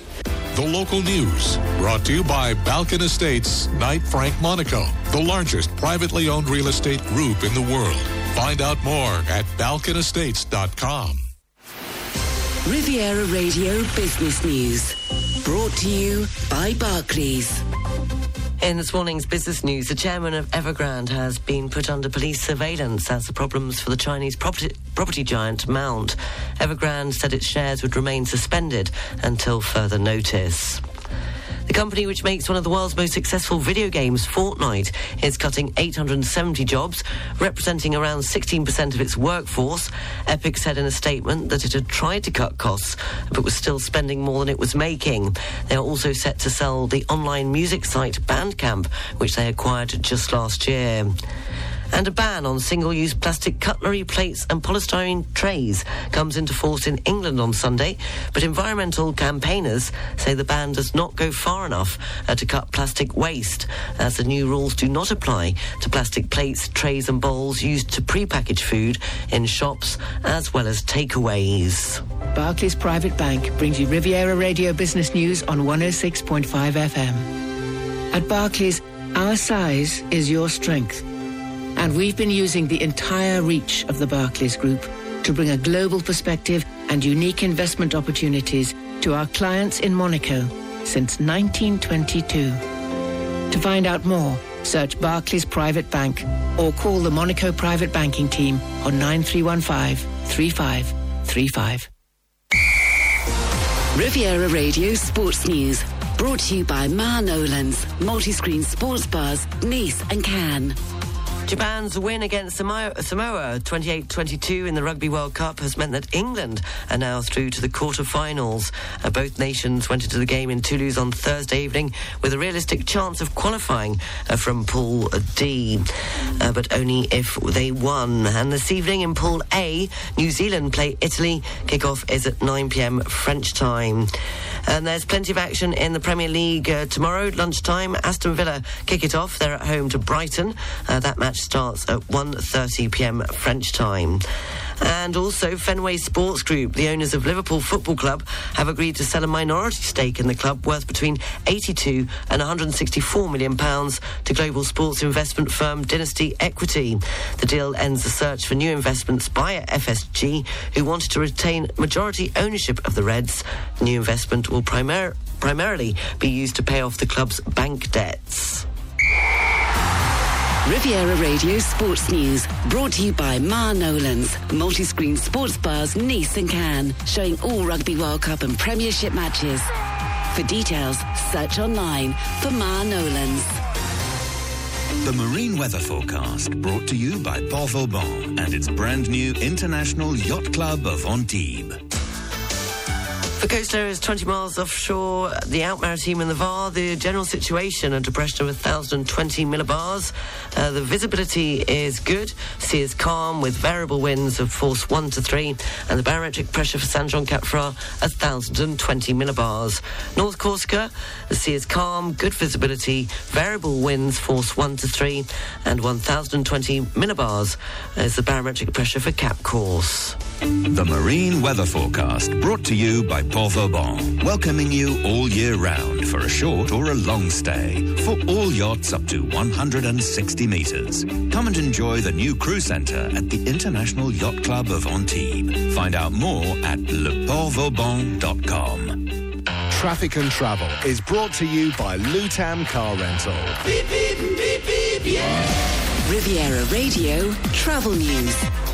The local news brought to you by Balkan Estates, Knight Frank Monaco, the largest privately owned real estate group in the world. Find out more at balkanestates.com. Riviera Radio Business News. Brought to you by Barclays. In this morning's business news, the chairman of Evergrande has been put under police surveillance as the problems for the Chinese property, property giant mount. Evergrande said its shares would remain suspended until further notice. The company, which makes one of the world's most successful video games, Fortnite, is cutting 870 jobs, representing around 16% of its workforce. Epic said in a statement that it had tried to cut costs, but was still spending more than it was making. They are also set to sell the online music site Bandcamp, which they acquired just last year. And a ban on single-use plastic cutlery, plates and polystyrene trays comes into force in England on Sunday, but environmental campaigners say the ban does not go far enough uh, to cut plastic waste, as the new rules do not apply to plastic plates, trays and bowls used to pre-package food in shops as well as takeaways. Barclays Private Bank brings you Riviera Radio Business News on 106.5 FM. At Barclays, our size is your strength. And we've been using the entire reach of the Barclays Group to bring a global perspective and unique investment opportunities to our clients in Monaco since 1922. To find out more, search Barclays Private Bank or call the Monaco Private Banking Team on 9315 3535. Riviera Radio Sports News. Brought to you by Ma Nolan's, multi-screen sports bars, Nice and Cannes. Japan's win against Samoa, Samoa 28-22 in the Rugby World Cup has meant that England are now through to the quarter-finals. Uh, both nations went into the game in Toulouse on Thursday evening with a realistic chance of qualifying uh, from Pool D, uh, but only if they won. And this evening in Pool A, New Zealand play Italy. Kick-off is at 9pm French time. And there's plenty of action in the Premier League uh, tomorrow, lunchtime. Aston Villa kick it off. They're at home to Brighton. Uh, that match starts at 1.30pm French time. And also, Fenway Sports Group, the owners of Liverpool Football Club, have agreed to sell a minority stake in the club worth between 82 and 164 million pounds to global sports investment firm Dynasty Equity. The deal ends the search for new investments by FSG, who wanted to retain majority ownership of the Reds. The new investment will primar- primarily be used to pay off the club's bank debts. Riviera Radio Sports News, brought to you by Ma Nolan's, multi-screen sports bars Nice and Cannes, showing all Rugby World Cup and Premiership matches. For details, search online for Ma Nolan's. The marine weather forecast brought to you by Port Vauban and its brand new International Yacht Club of Antibes. For coast areas 20 miles offshore, the Alpes-Maritimes and the VAR, the general situation, a depression of 1,020 millibars. Uh, the visibility is good. Sea is calm with variable winds of force 1 to 3. And the barometric pressure for Saint-Jean Cap Ferrat, 1,020 millibars. North Corsica, the sea is calm, good visibility, variable winds, force 1 to 3. And 1,020 millibars is the barometric pressure for Cap Corse. The marine weather forecast brought to you by Port Vauban, welcoming you all year round for a short or a long stay for all yachts up to 160 metres. Come and enjoy the new crew centre at the International Yacht Club of Antibes. Find out more at leportvauban.com. Traffic and Travel is brought to you by Lutam Car Rental. Beep, beep, beep, beep, yeah. Riviera Radio Travel News.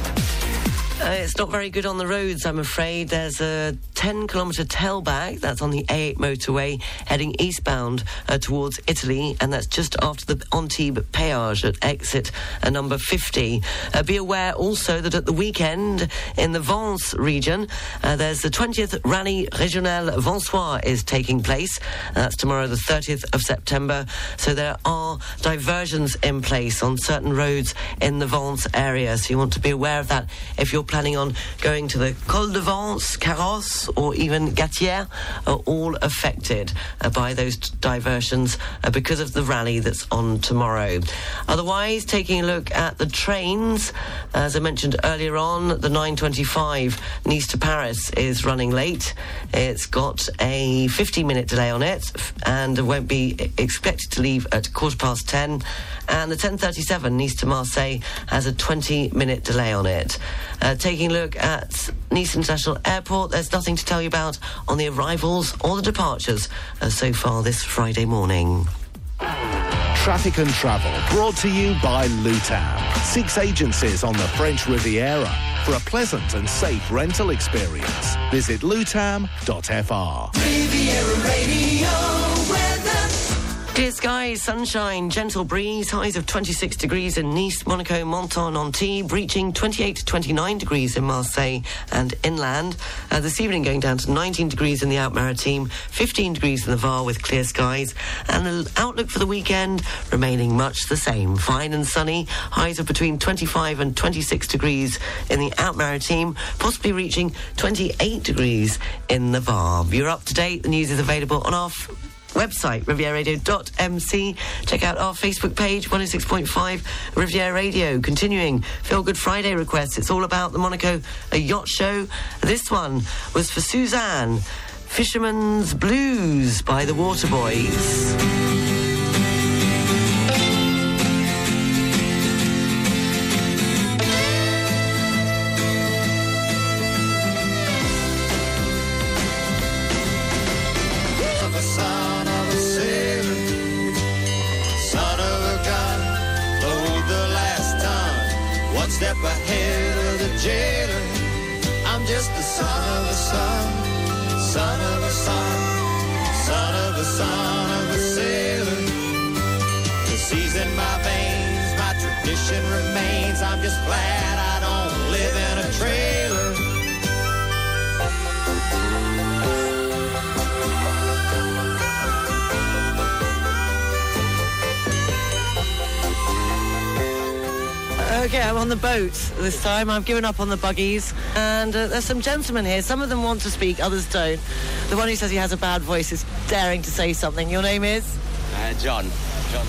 Uh, it's not very good on the roads, I'm afraid. There's a 10 kilometre tailback that's on the A8 motorway heading eastbound uh, towards Italy, and that's just after the Antibes péage at exit uh, number 50. Uh, be aware also that at the weekend in the Vence region, uh, there's the 20th Rallye Régionale Vensois is taking place. that's tomorrow, the 30th of September. So there are diversions in place on certain roads in the Vence area. So you want to be aware of that if you're planning on going to the Col de Vence, Carros, or even Gattières, are all affected uh, by those t- diversions uh, because of the rally that's on tomorrow. Otherwise, taking a look at the trains, as I mentioned earlier on, the 925 Nice to Paris is running late. It's got a 15 minute delay on it and won't be expected to leave at quarter past 10. And the 1037 Nice to Marseille has a 20 minute delay on it. Uh, taking a look at Nice International Airport, there's nothing to tell you about on the arrivals or the departures uh, so far this Friday morning. Traffic and Travel brought to you by Lutam. Six agencies on the French Riviera. For a pleasant and safe rental experience, visit lutam.fr. Riviera Radio weather. Clear skies, sunshine, gentle breeze, highs of 26 degrees in Nice, Monaco, Menton Antibes, reaching 28 to 29 degrees in Marseille and inland. Uh, this evening going down to 19 degrees in the Alpes-Maritimes, 15 degrees in the Var with clear skies, and the outlook for the weekend remaining much the same. Fine and sunny, highs of between 25 and 26 degrees in the Alpes-Maritimes, possibly reaching 28 degrees in the Var. You're up to date. The news is available on our website, rivieraradio.mc. Check out our Facebook page, 106.5 Riviera Radio. Continuing, Feel Good Friday requests. It's all about the Monaco a yacht show. This one was for Suzanne, Fisherman's Blues by the Waterboys. This time. I've given up on the buggies. And uh, there's some gentlemen here. Some of them want to speak, others don't. The one who says he has a bad voice is daring to say something. Your name is? Uh, John. John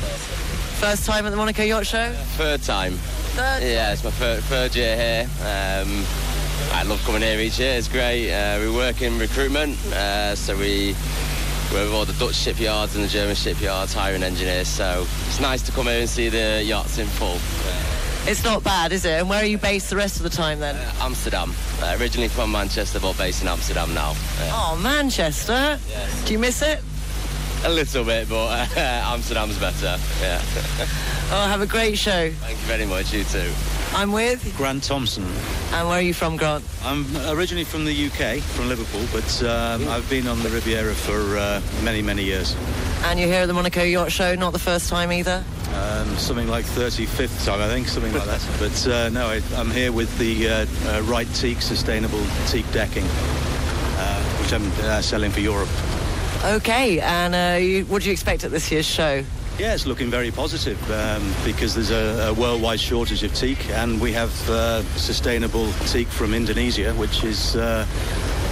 First time at the Monaco Yacht Show? Third time. Third? Yeah, it's my third, third year here. Um, I love coming here each year. It's great. Uh, we work in recruitment, uh, so we work with all the Dutch shipyards and the German shipyards, hiring engineers. So it's nice to come here and see the yachts in full. It's not bad, is it? And where are you based the rest of the time then? Amsterdam. Uh, originally from Manchester, but based in Amsterdam now. Yeah. Oh, Manchester. Do you miss it? A little bit, but uh, Amsterdam's better. Yeah. Oh, have a great show. Thank you very much. You too. I'm with Grant Thompson. And where are you from, Grant? I'm originally from the UK, from Liverpool, but um, I've been on the Riviera for uh, many, many years. And you're here at the Monaco Yacht Show, not the first time either? Um, something like 35th time, I think, something like that. But uh, no, I, I'm here with the uh, uh, Wright Teak Sustainable Teak Decking, uh, which I'm uh, selling for Europe. Okay, and uh, you, what do you expect at this year's show? Yeah, it's looking very positive um, because there's a, a worldwide shortage of teak, and we have uh, sustainable teak from Indonesia, which is uh,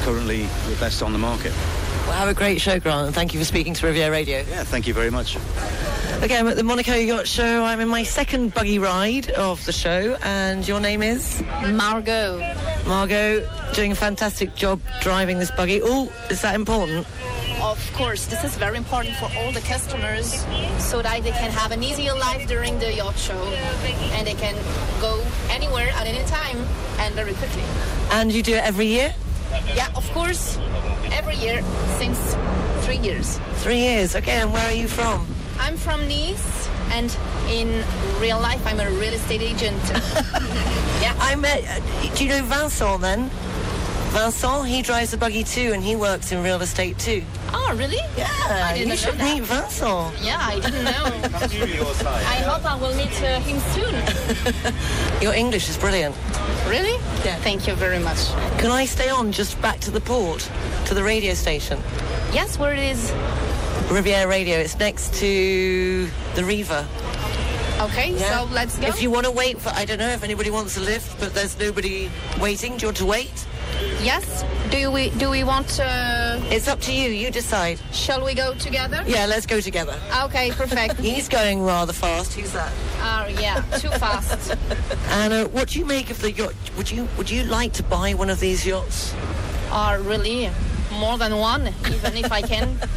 currently the best on the market. Well, have a great show, Grant, and thank you for speaking to Riviera Radio. Yeah, thank you very much. Okay, I'm at the Monaco Yacht Show. I'm in my second buggy ride of the show, and your name is? Margot. Margot, doing a fantastic job driving this buggy. Oh, is that important? Of course, this is very important for all the customers so that they can have an easier life during the yacht show and they can go anywhere at any time and very quickly. And you do it every year? Yeah, of course, every year since three years. Three years. Okay, and where are you from? I'm from Nice and in real life I'm a real estate agent. yeah. I met, uh, do you know Vincent then? Vincent, he drives a buggy too and he works in real estate too. Oh, really? Yeah, I didn't you should that. meet Vincent. Yeah, I didn't know. I hope I will meet uh, him soon. Your English is brilliant. Really? Yeah. Thank you very much. Can I stay on just back to the port, to the radio station? Yes, where it is? Riviera Radio. It's next to the Riva. Okay, yeah. so let's go. If you want to wait for, I don't know if anybody wants a lift, but there's nobody waiting. Do you want to wait? Yes. Do we do we want? Uh, it's up to you. You decide. Shall we go together? Yeah, let's go together. Okay, perfect. He's going rather fast. Who's that? Oh yeah, too fast. Uh, what do you make of the yacht? Would you would you like to buy one of these yachts? Oh really? More than one, even if I can.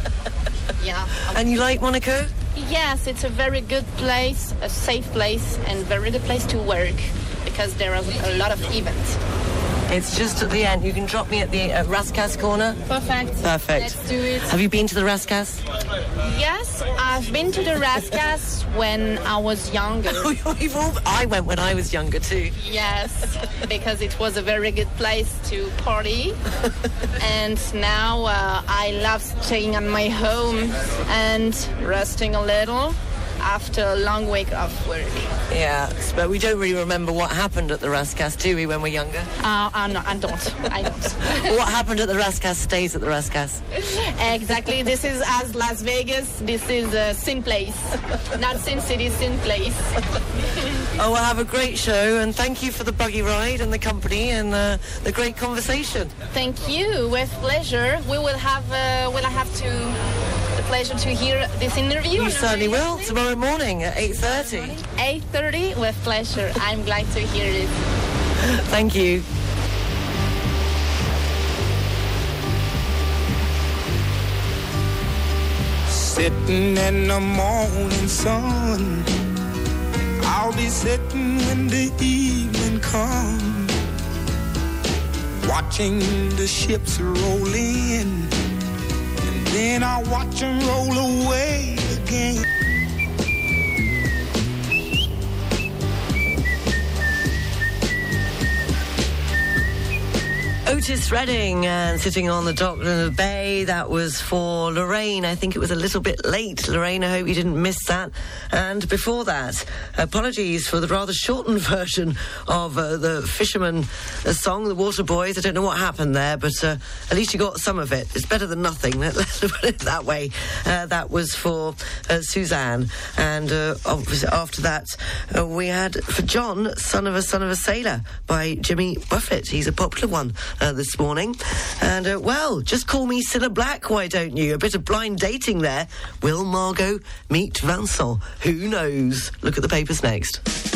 Yeah. And you like Monaco? Yes, it's a very good place, a safe place, and very good place to work because there are a lot of events. It's just at the end. You can drop me at the uh, Rascasse corner. Perfect. Perfect. Let's do it. Have you been to the Rascasse? Yes, I've been to the Rascasse when I was younger. I went when I was younger too. Yes, because it was a very good place to party. and now uh, I love staying at my home and resting a little after a long week of work. Yeah, but we don't really remember what happened at the Rascasse, do we, when we're younger? Uh, I'm not, I don't. I don't. what happened at the Rascasse stays at the Rascasse. exactly. This is as Las Vegas. This is uh, Sin Place. Not Sin City, Sin Place. Oh, well, have a great show, and thank you for the buggy ride and the company and uh, the great conversation. Thank you. With pleasure. We will have. Uh, will I have to? The pleasure to hear this interview. You certainly will tomorrow morning at 8.30. 8.30 with pleasure. I'm glad to hear it. Thank you. Sitting in the morning sun. I'll be sitting when the evening comes. Watching the ships roll in. Then I watch them roll away Otis Redding and sitting on the dock in the bay. That was for Lorraine. I think it was a little bit late. Lorraine, I hope you didn't miss that. And before that, apologies for the rather shortened version of uh, the Fisherman uh, song, The Water Boys. I don't know what happened there, but uh, at least you got some of it. It's better than nothing. Let's put it that way. Uh, that was for uh, Suzanne. And uh, obviously after that, we had for John, Son of a Son of a Sailor by Jimmy Buffett. He's a popular one uh, this morning. And, uh, well, just call me Cilla Black, why don't you? A bit of blind dating there. Will Margot meet Vincent? Who knows? Look at the papers next.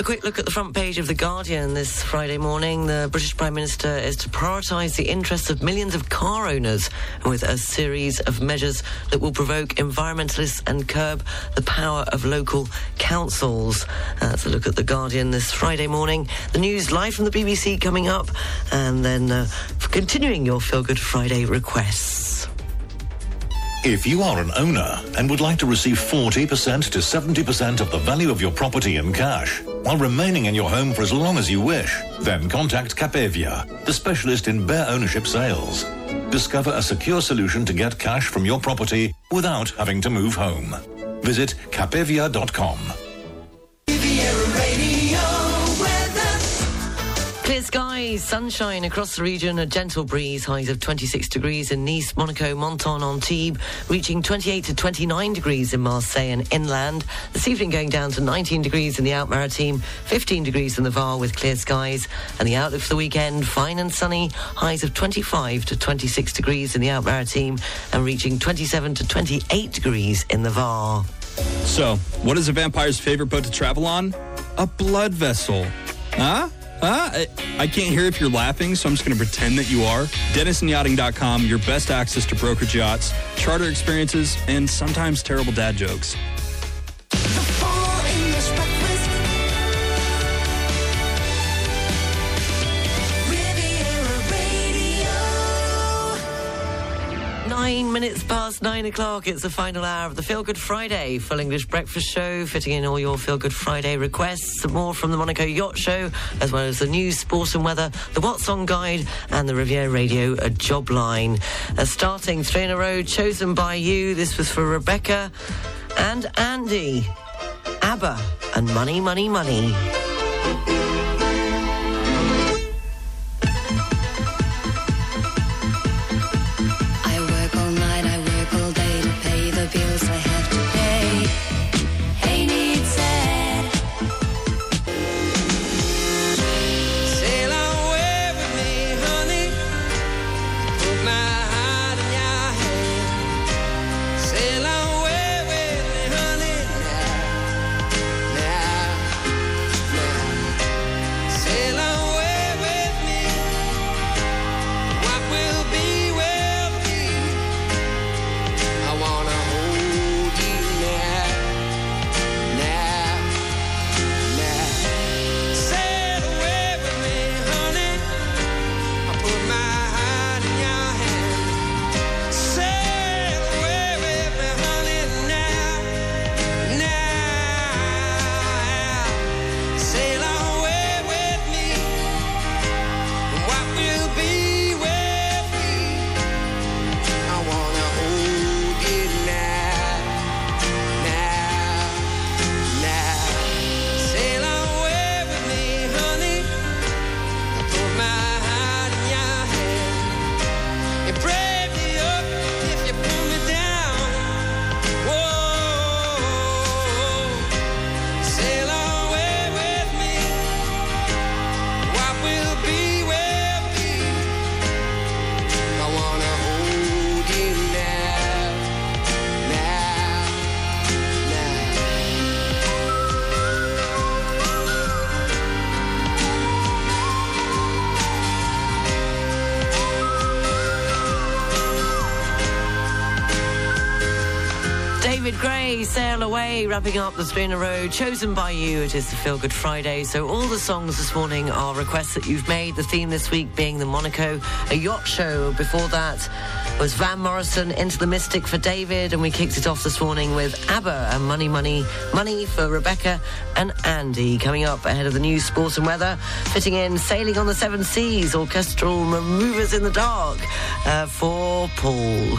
A quick look at the front page of The Guardian this Friday morning. The British Prime Minister is to prioritise the interests of millions of car owners with a series of measures that will provoke environmentalists and curb the power of local councils. That's a look at The Guardian this Friday morning. The news live from the BBC coming up, and then uh, continuing your Feel Good Friday requests. If you are an owner and would like to receive 40% to 70% of the value of your property in cash while remaining in your home for as long as you wish, then contact Capevia, the specialist in bare ownership sales. Discover a secure solution to get cash from your property without having to move home. Visit capevia.com. Skies, sunshine across the region, a gentle breeze, highs of 26 degrees in Nice, Monaco, Menton on Tibes, reaching 28 to 29 degrees in Marseille and inland. This evening going down to 19 degrees in the Alpes-Maritimes, 15 degrees in the Var with clear skies. And the outlook for the weekend, fine and sunny, highs of 25 to 26 degrees in the Alpes-Maritimes and reaching 27 to 28 degrees in the Var. So, what is a vampire's favorite boat to travel on? A blood vessel. Huh? Huh? I, I can't hear if you're laughing, so I'm just going to pretend that you are. DennisonYachting.com, your best access to brokerage yachts, charter experiences, and sometimes terrible dad jokes. Minutes past nine o'clock. It's the final hour of the Feel Good Friday Full English Breakfast Show, fitting in all your Feel Good Friday requests. More from the Monaco Yacht Show, as well as the news, sport and weather, the What's On Guide, and the Riviera Radio a job line. Uh, starting three in a row, chosen by you. This was for Rebecca and Andy. ABBA and Money, Money, Money. Wrapping up the Spinner Road, chosen by you. It is the Feel Good Friday. So, all the songs this morning are requests that you've made. The theme this week being the Monaco, a yacht show. Before that was Van Morrison, Into the Mystic for David. And we kicked it off this morning with ABBA and Money, Money, Money for Rebecca and Andy. Coming up ahead of the news, sports and weather, fitting in Sailing on the Seven Seas, orchestral maneuvers in the dark uh, for Paul.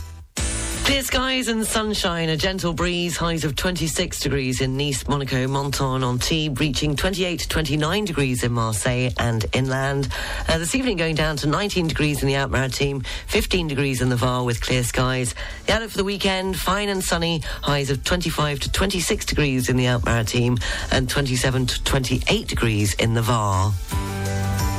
Clear skies and sunshine, a gentle breeze, highs of 26 degrees in Nice, Monaco, Menton, Antibes, reaching 28 to 29 degrees in Marseille and inland. Uh, this evening going down to 19 degrees in the Alpes-Maritimes, 15 degrees in the Var with clear skies. The outlook for the weekend, fine and sunny, highs of 25 to 26 degrees in the Alpes-Maritimes and 27 to 28 degrees in the Var.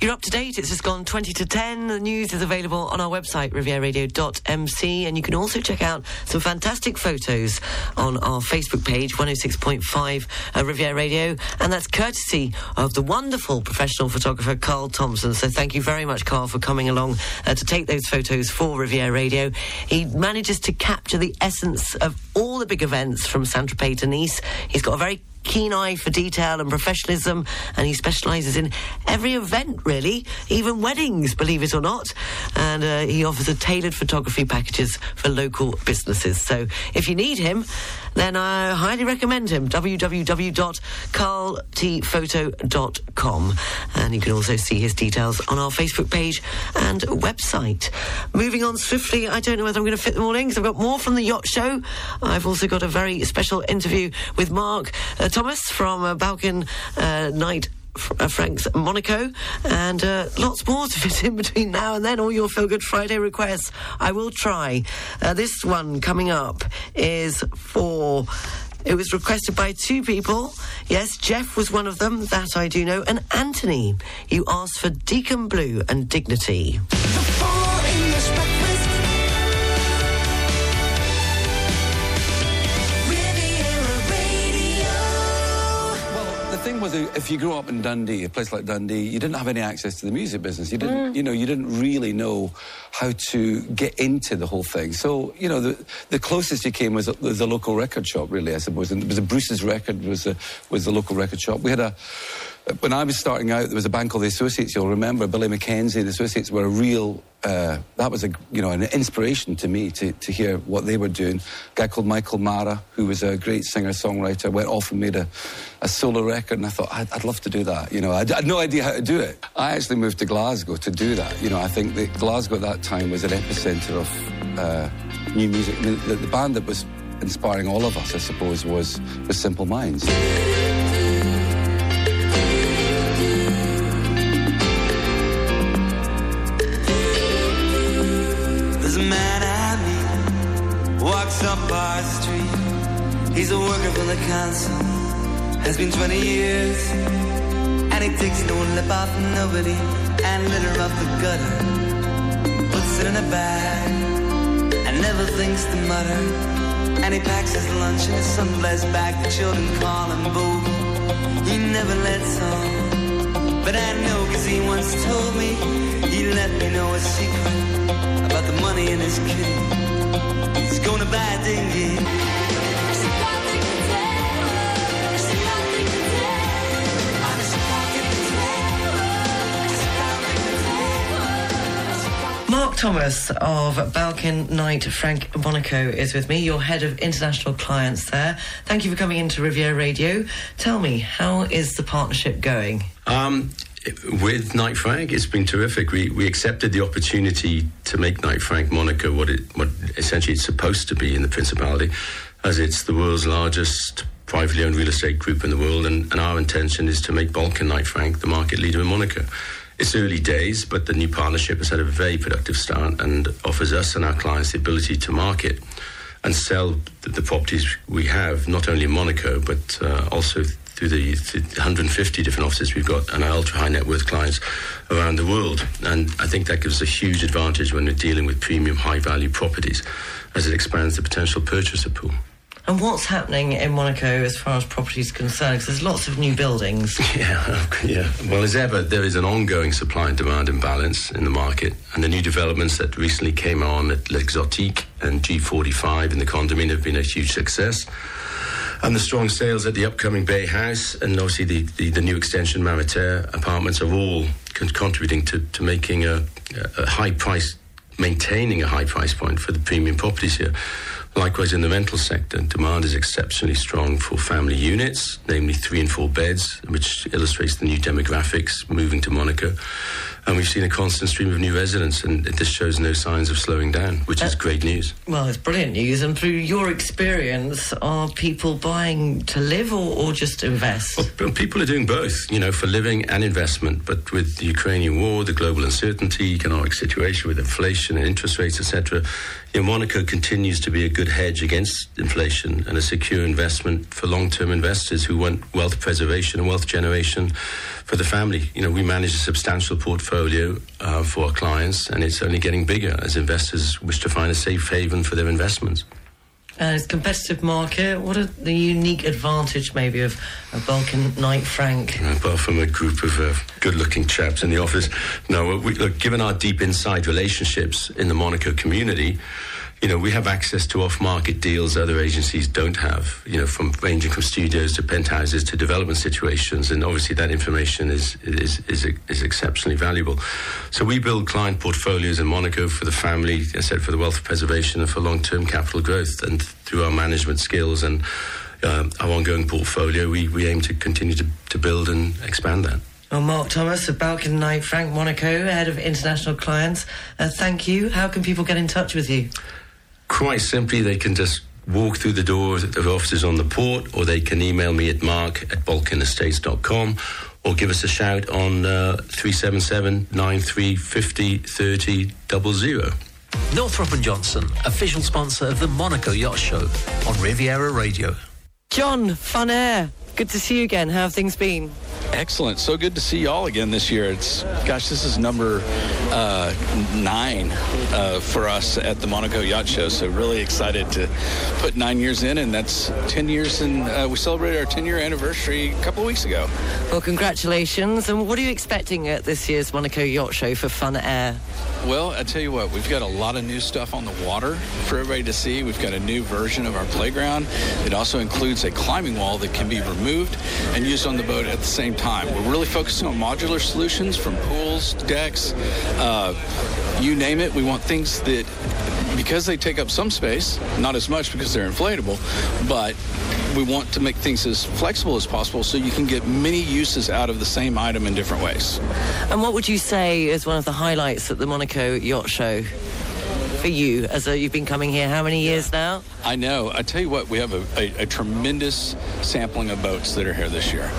You're up to date. It's just gone 20 to 10. The news is available on our website, rivieradio.mc, and you can also check out some fantastic photos on our Facebook page, 106.5 uh, Riviera Radio, and that's courtesy of the wonderful professional photographer Carl Thompson. So thank you very much, Carl, for coming along uh, to take those photos for Riviera Radio. He manages to capture the essence of all the big events from Saint-Tropez to Nice. He's got a very keen eye for detail and professionalism, and he specialises in every event, really, even weddings, believe it or not. And uh, he offers a tailored photography packages for local businesses. So if you need him, then I highly recommend him. www.carltphoto.com. And you can also see his details on our Facebook page and website. Moving on swiftly, I don't know whether I'm going to fit them all in because I've got more from the yacht show. I've also got a very special interview with Mark uh, Thomas from uh, Balkan uh, Night uh, Frank's Monaco, and uh, lots more to fit in between now and then. All your Feel Good Friday requests, I will try. Uh, this one coming up is for. It was requested by two people. Yes, Jeff was one of them, that I do know, and Anthony. You asked for Deacon Blue and Dignity. Was, if you grew up in Dundee, a place like Dundee, you didn't have any access to the music business. You didn't, mm. you know, you didn't really know how to get into the whole thing. So, you know, the, the closest you came was the, the local record shop, really, I suppose. And it was a Bruce's record was a, was the local record shop. We had a when I was starting out, there was a band called the Associates. You'll remember Billy Mackenzie. The Associates were a real. Uh, that was a you know an inspiration to me to, to hear what they were doing. A guy called Michael Mara, who was a great singer songwriter, went off and made a, a solo record, and I thought I'd, I'd love to do that. You know, I, had no idea how to do it. I actually moved to Glasgow to do that. You know, I think that Glasgow at that time was an epicenter of uh, new music. The, the band that was inspiring all of us, I suppose, was was Simple Minds. Walks up our street. He's a worker for the council, has been 20 years. And he takes no lip off nobody and litter off the gutter. Puts it in a bag and never thinks to mutter. And he packs his lunch in his sunblazed bag. The children call him Boo. He never lets on. But I know cause he once told me he let me know a secret about the money in his kitty. He's gonna buy a dinghy. Mark Thomas of Balkan Night Frank Monaco is with me, your head of international clients there. Thank you for coming into Riviera Radio. Tell me, how is the partnership going? Um, with Knight Frank, it's been terrific. We we accepted the opportunity to make Knight Frank Monaco what it what essentially it's supposed to be in the Principality, as it's the world's largest privately owned real estate group in the world, and, and our intention is to make Balkan Knight Frank the market leader in Monaco. It's early days, but the new partnership has had a very productive start and offers us and our clients the ability to market and sell the, the properties we have, not only in Monaco, but uh, also through the, through 150 different offices we've got and our ultra high net worth clients around the world. And I think that gives us a huge advantage when we're dealing with premium high value properties as it expands the potential purchaser pool. And what's happening in Monaco as far as property is concerned? Because there's lots of new buildings. Yeah, yeah. Well, as ever, there is an ongoing supply and demand imbalance in the market, and the new developments that recently came on at L'Exotique and G45 in the condominium have been a huge success. And the strong sales at the upcoming Bay House and obviously the, the, the new extension Mamitaire apartments are all con- contributing to, to making a, a high price, maintaining a high price point for the premium properties here. Likewise, in the rental sector, demand is exceptionally strong for family units, namely three and four beds, which illustrates the new demographics moving to Monaco. And we've seen a constant stream of new residents, and this shows no signs of slowing down, which is uh, great news. Well, it's brilliant news. And through your experience, are people buying to live or, or just invest? Well, people are doing both, you know, for living and investment. But with the Ukrainian war, the global uncertainty, economic situation with inflation and interest rates, etc., you know, Monaco continues to be a good hedge against inflation and a secure investment for long-term investors who want wealth preservation and wealth generation for the family. You know, we manage a substantial portfolio uh, for our clients, and it's only getting bigger as investors wish to find a safe haven for their investments. Uh, it's a competitive market. What are the unique advantage, maybe, of a Balkan Knight Frank? apart from a group of uh, good-looking chaps in the office. No, we, look, given our deep inside relationships in the Monaco community, you know, we have access to off-market deals other agencies don't have. You know, from ranging from studios to penthouses to development situations, and obviously that information is is is, is exceptionally valuable. So we build client portfolios in Monaco for the family, I said, for the wealth preservation and for long-term capital growth, and through our management skills and um, our ongoing portfolio, we, we aim to continue to, to build and expand that. Well, Mark Thomas of Balkan Knight Frank Monaco, head of international clients. Uh, thank you. How can people get in touch with you? Quite simply, they can just walk through the doors of the offices on the port, or they can email me at mark at balkanestates.com, or give us a shout on uh, 377 9350 30 00. Northrop and Johnson, official sponsor of the Monaco Yacht Show on Riviera Radio. John, fun air. Good to see you again. How have things been? Excellent. So good to see y'all again this year. It's gosh, this is number uh, nine uh, for us at the Monaco Yacht Show. So really excited to put nine years in, and that's ten years. And uh, we celebrated our ten-year anniversary a couple of weeks ago. Well, congratulations. And what are you expecting at this year's Monaco Yacht Show for Fun Air? Well, I tell you what, we've got a lot of new stuff on the water for everybody to see. We've got a new version of our playground. It also includes a climbing wall that can be removed and used on the boat at the same time. We're really focusing on modular solutions from pools, decks, uh, you name it. We want things that, because they take up some space, not as much because they're inflatable, but we want to make things as flexible as possible so you can get many uses out of the same item in different ways. And what would you say is one of the highlights at the Monaco Yacht Show for you? As a, you've been coming here how many years now? I know. I tell you what, we have a, a, a, tremendous sampling of boats that are here this year.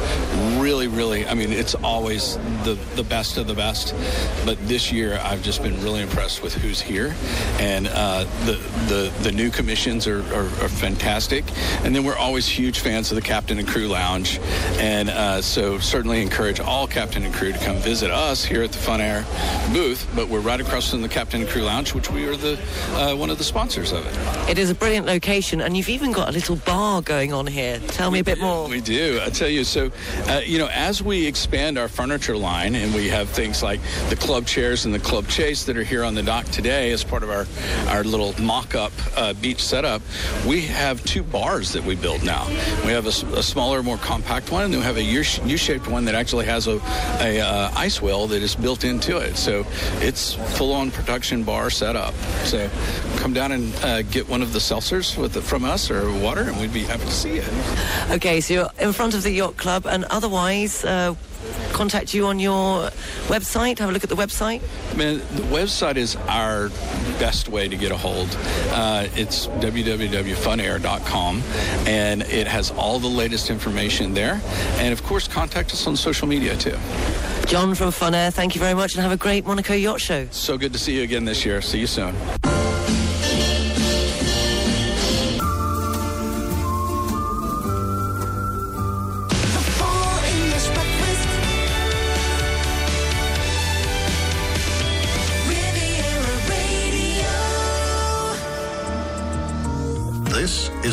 Really, really. I mean, it's always the the best of the best, but this year I've just been really impressed with who's here, and uh, the the the new commissions are, are, are, fantastic. And then we're always huge fans of the Captain and Crew Lounge, and uh, so certainly encourage all Captain and Crew to come visit us here at the Fun Air booth. But we're right across from the Captain and Crew Lounge, which we are the uh, one of the sponsors of it. It is a brilliant location, and you've even got a little bar going on here. Tell me a bit more. We do. I tell you. So, uh, you know, as we expand our furniture line, and we have things like the club chairs and the club chase that are here on the dock today as part of our our little mock-up uh, beach setup, we have two bars that we build now. We have a, a smaller, more compact one, and then we have a U-shaped one that actually has a, a uh, ice well that is built into it. So it's full-on production bar setup. So come down and uh, get one of the seltzers with the, from us or water, and we'd be happy to see you. Okay, so you're in front of the yacht club, and otherwise, uh, contact you on your website? Have a look at the website. Man, the website is our best way to get a hold. Uh, it's www.funair.com, and it has all the latest information there. And of course, contact us on social media too. John from Fun Air, thank you very much and have a great Monaco Yacht Show. So good to see you again this year. See you soon.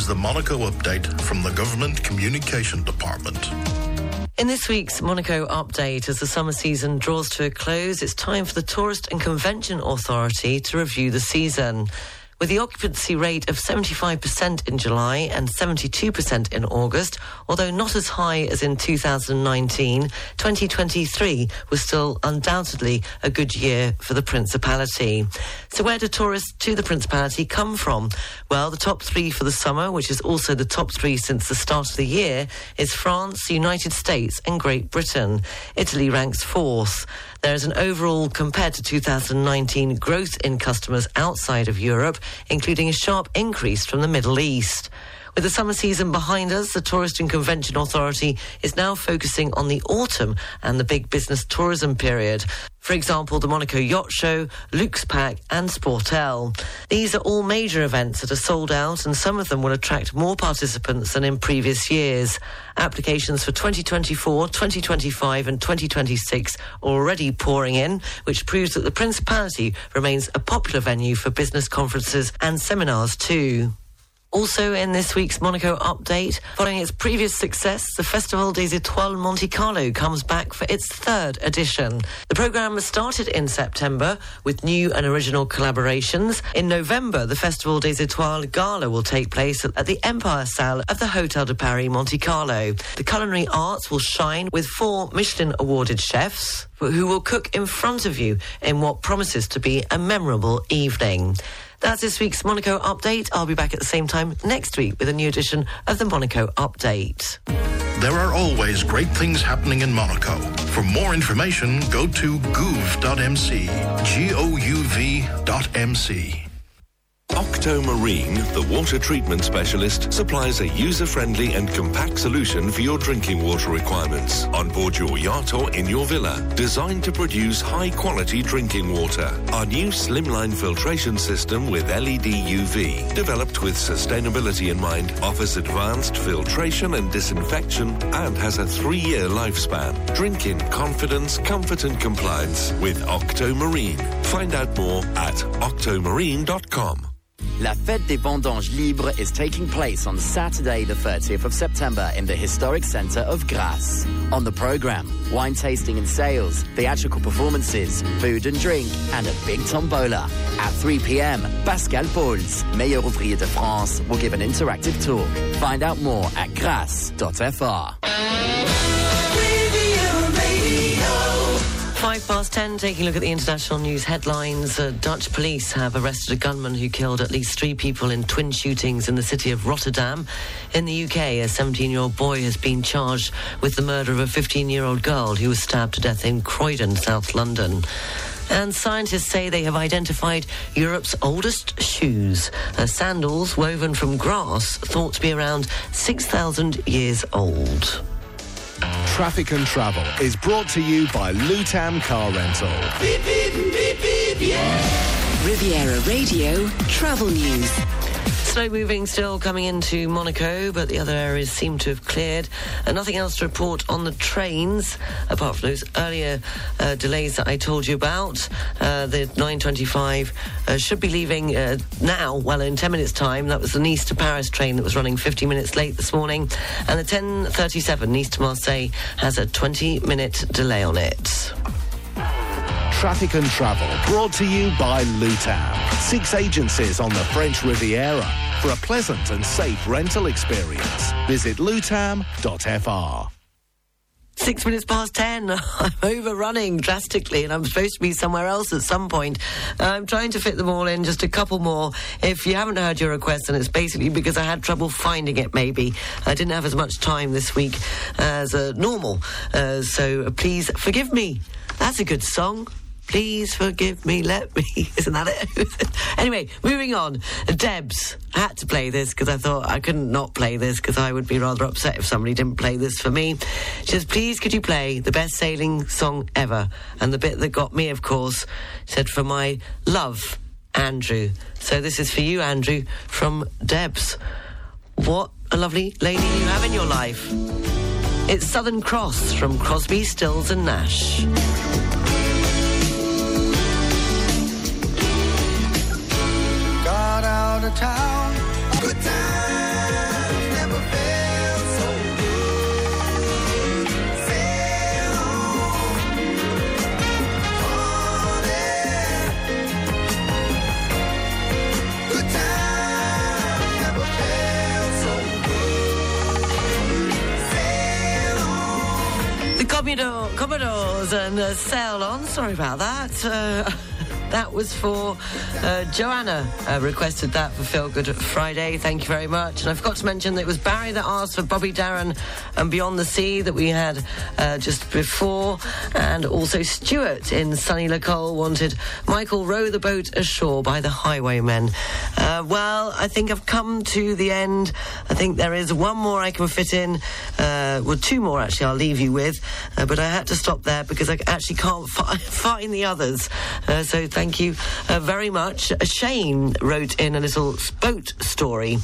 The Monaco update from the Government Communication Department. In this week's Monaco update, as the summer season draws to a close, it's time for the Tourist and Convention Authority to review the season. With the occupancy rate of 75% in July and 72% in August, although not as high as in 2019, 2023 was still undoubtedly a good year for the Principality. So where do tourists to the Principality come from? Well, the top three for the summer, which is also the top three since the start of the year, is France, United States and Great Britain. Italy ranks fourth. There is an overall, compared to 2019, growth in customers outside of Europe, including a sharp increase from the Middle East. With the summer season behind us, the Tourist and Convention Authority is now focusing on the autumn and the big business tourism period. For example, the Monaco Yacht Show, Luxe Pack, and Sportel. These are all major events that are sold out, and some of them will attract more participants than in previous years. Applications for 2024, 2025, and 2026 are already pouring in, which proves that the Principality remains a popular venue for business conferences and seminars too. Also, in this week's Monaco update, following its previous success, the Festival des Étoiles Monte Carlo comes back for its third edition. The programme started in September with new and original collaborations. In November, the Festival des Étoiles Gala will take place at the Empire Salle of the Hotel de Paris Monte Carlo. The culinary arts will shine with four Michelin awarded chefs who will cook in front of you in what promises to be a memorable evening. That's this week's Monaco update. I'll be back at the same time next week with a new edition of the Monaco update. There are always great things happening in Monaco. For more information, go to gouv.mc. G O U V.mc. Octomarine, the water treatment specialist, supplies a user-friendly and compact solution for your drinking water requirements on board your yacht or in your villa, designed to produce high-quality drinking water. Our new slimline filtration system with LED UV, developed with sustainability in mind, offers advanced filtration and disinfection and has a three-year lifespan. Drink in confidence, comfort and compliance with Octomarine. Find out more at octomarine.com. La Fête des Vendanges Libres is taking place on Saturday, the 30th of September, in the historic centre of Grasse. On the programme, wine tasting and sales, theatrical performances, food and drink, and a big tombola. At 3 pm, Pascal Pauls, Meilleur Ouvrier de France, will give an interactive talk. Find out more at grasse.fr. Five past ten, taking a look at the international news headlines. Uh, Dutch police have arrested a gunman who killed at least three people in twin shootings in the city of Rotterdam. In the UK, a 17 year old boy has been charged with the murder of a 15 year old girl who was stabbed to death in Croydon, South London. And scientists say they have identified Europe's oldest shoes, uh, sandals woven from grass, thought to be around 6,000 years old. Traffic and Travel is brought to you by Lutam Car Rental. Beep, beep, beep, yeah. Riviera Radio Travel News. Slow moving still coming into Monaco, but the other areas seem to have cleared. And nothing else to report on the trains, apart from those earlier uh, delays that I told you about. Uh, the 925 uh, should be leaving uh, now, well, in 10 minutes' time. That was the Nice to Paris train that was running 50 minutes late this morning. And the 1037 Nice to Marseille has a 20 minute delay on it. Traffic and Travel brought to you by Lutam. Six agencies on the French Riviera for a pleasant and safe rental experience. Visit lutam.fr. Six minutes past ten. I'm overrunning drastically, and I'm supposed to be somewhere else at some point. I'm trying to fit them all in. Just a couple more. If you haven't heard your request, and it's basically because I had trouble finding it. Maybe I didn't have as much time this week as uh, normal. Uh, so please forgive me. That's a good song. Please forgive me, let me. Isn't that it? anyway, moving on. Debs. I had to play this because I thought I couldn't not play this because I would be rather upset if somebody didn't play this for me. She says, please could you play the best sailing song ever? And the bit that got me, of course, said, for my love, Andrew. So this is for you, Andrew, from Debs. What a lovely lady you have in your life. It's Southern Cross from Crosby, Stills and Nash. got out of town. Commodore, Commodores and uh, Sail On. Sorry about that. Uh, that was for uh, Joanna. Uh, requested that for Feel Good Friday. Thank you very much. And I forgot to mention that it was Barry that asked for Bobby Darin and Beyond the Sea that we had uh, just before. And also Stuart in Sunny Lacole wanted Michael row the boat ashore by the Highwaymen. Uh, well, I think I've come to the end. I think there is one more I can fit in. Well, two more actually. I'll leave you with, uh, but I had to stop there because I actually can't fi- find the others. Uh, so thank you uh, very much. Shane wrote in a little boat story,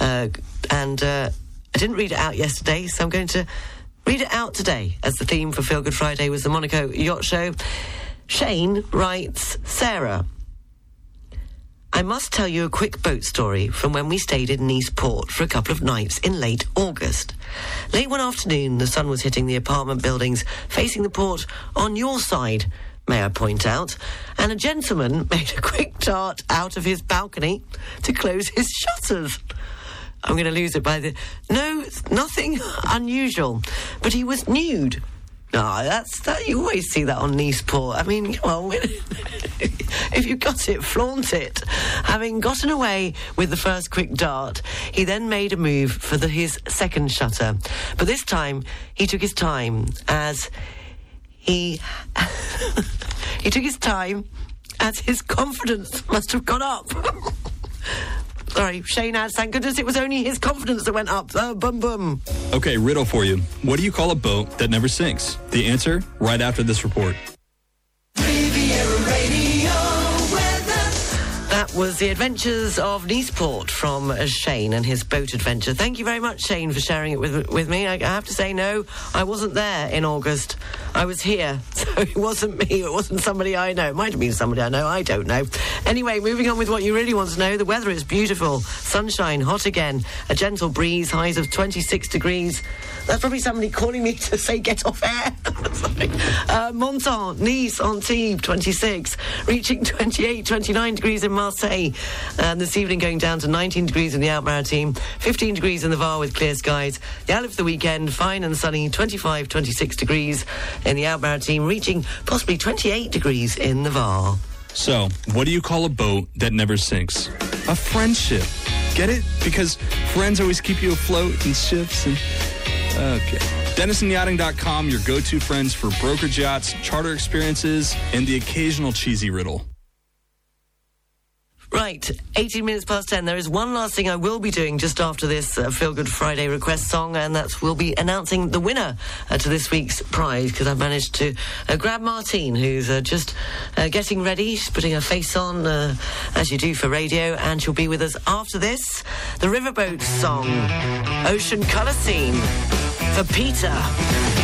uh, and uh, I didn't read it out yesterday, so I'm going to read it out today as the theme for Feel Good Friday was the Monaco Yacht Show. Shane writes, Sarah. I must tell you a quick boat story from when we stayed in Nice Port for a couple of nights in late August. Late one afternoon, the sun was hitting the apartment buildings facing the port on your side, may I point out, and a gentleman made a quick dart out of his balcony to close his shutters. I'm going to lose it by the. No, nothing unusual, but he was nude. No, that's that. You always see that on Nice Port. I mean, well, if you got it, flaunt it. Having gotten away with the first quick dart, he then made a move for the, his second shutter. But this time, he took his time as he he took his time as his confidence must have gone up. Sorry, Shane adds, thank goodness it was only his confidence that went up. Uh, boom, boom. Okay, riddle for you. What do you call a boat that never sinks? The answer right after this report. Was the adventures of Niceport from Shane and his boat adventure. Thank you very much, Shane, for sharing it with with me. I, I have to say, no, I wasn't there in August. I was here, so it wasn't me. It wasn't somebody I know. It might have been somebody I know. I don't know. Anyway, moving on with what you really want to know. The weather is beautiful. Sunshine, hot again. A gentle breeze. Highs of 26 degrees. That's probably somebody calling me to say get off air. Sorry. Uh, Nice, Antibes, 26. Reaching 28, 29 degrees in Marseille. And this evening going down to 19 degrees in the Alpes-Maritimes, 15 degrees in the Var with clear skies. The outlook for the weekend, fine and sunny, 25, 26 degrees in the Alpes-Maritimes, reaching possibly 28 degrees in the Var. So, what do you call a boat that never sinks? A friendship. Get it? Because friends always keep you afloat in ships and. Okay. DenisonYachting.com, your go to friends for brokerage yachts, charter experiences, and the occasional cheesy riddle. Right, 18 minutes past 10. There is one last thing I will be doing just after this uh, Feel Good Friday request song, and that's we'll be announcing the winner uh, to this week's prize because I've managed to uh, grab Martine, who's uh, just uh, getting ready. She's putting her face on, uh, as you do for radio, and she'll be with us after this. The Riverboat song, Ocean Colour Scene, for Peter.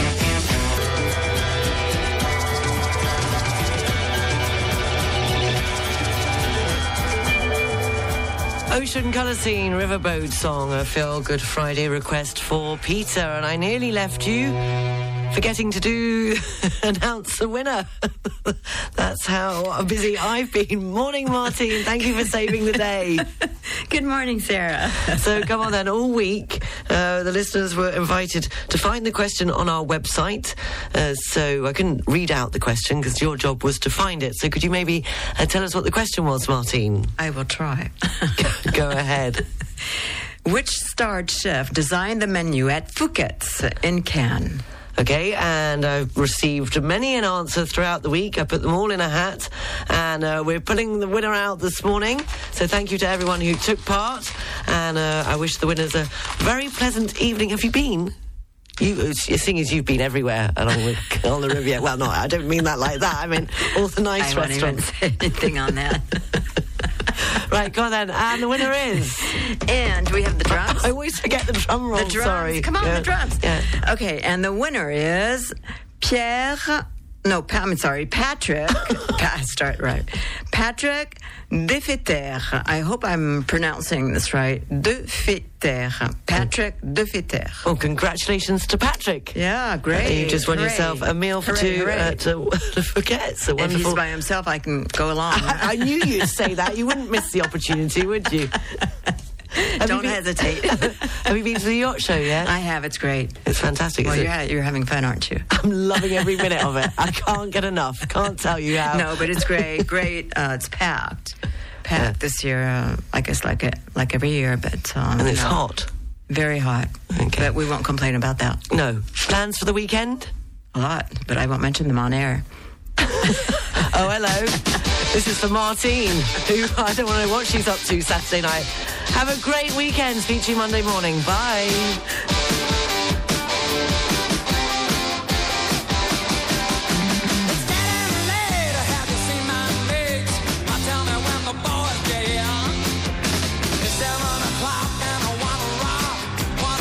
Ocean Colour Scene Riverboat song, a Feel Good Friday request for Peter. And I nearly left you forgetting to do announce the winner. That's how busy I've been. Morning, Martine. Thank you for saving the day. Good morning, Sarah. so come on then, all week Uh, the listeners were invited to find the question on our website. Uh, so I couldn't read out the question because your job was to find it. So could you maybe uh, tell us what the question was, Martine? I will try. Go ahead. Which starred chef designed the menu at Fouquet's in Cannes? Okay, and I've received many an answer throughout the week. I put them all in a hat, and uh, we're pulling the winner out this morning. So thank you to everyone who took part, and uh, I wish the winners a very pleasant evening. Have you been? You, seeing as you've been everywhere along with on the Riviera. Well, no, I don't mean that like that. I mean all the nice I restaurants. anything on that. right, go on then. And the winner is. And we have the drums. I always forget the drum roll. The drums. Sorry. Come on, Yeah. the drums. Yeah. Okay, and the winner is Pierre. No, I'm sorry, Patrick. Pa- start right. Patrick Defeter. I hope I'm pronouncing this right. Defeter. Patrick Defeter. Well, congratulations to Patrick. Yeah, great. You just won Hooray. yourself a meal for Hooray, two hooray. uh, Forget's. A If wonderful. he's by himself, I can go along. I, I knew you'd say that. You wouldn't miss the opportunity, would you? Don't been- hesitate. Have you been to the yacht show yet? I have. It's great. It's fantastic. Well, you're, it? you're having fun, aren't you? I'm loving every minute of it. I can't get enough. Can't tell you how. No, but it's great. Great. Uh, it's packed. Packed this year. Uh, I guess like it, like every year, but um, And it's you know, hot. Very hot. Okay. But we won't complain about that. No. Plans for the weekend? A lot, but I won't mention them on air. Oh, hello. This is for Martine, who I don't want to know what she's up to Saturday night. Have a great weekend. Speak to you Monday morning. Bye.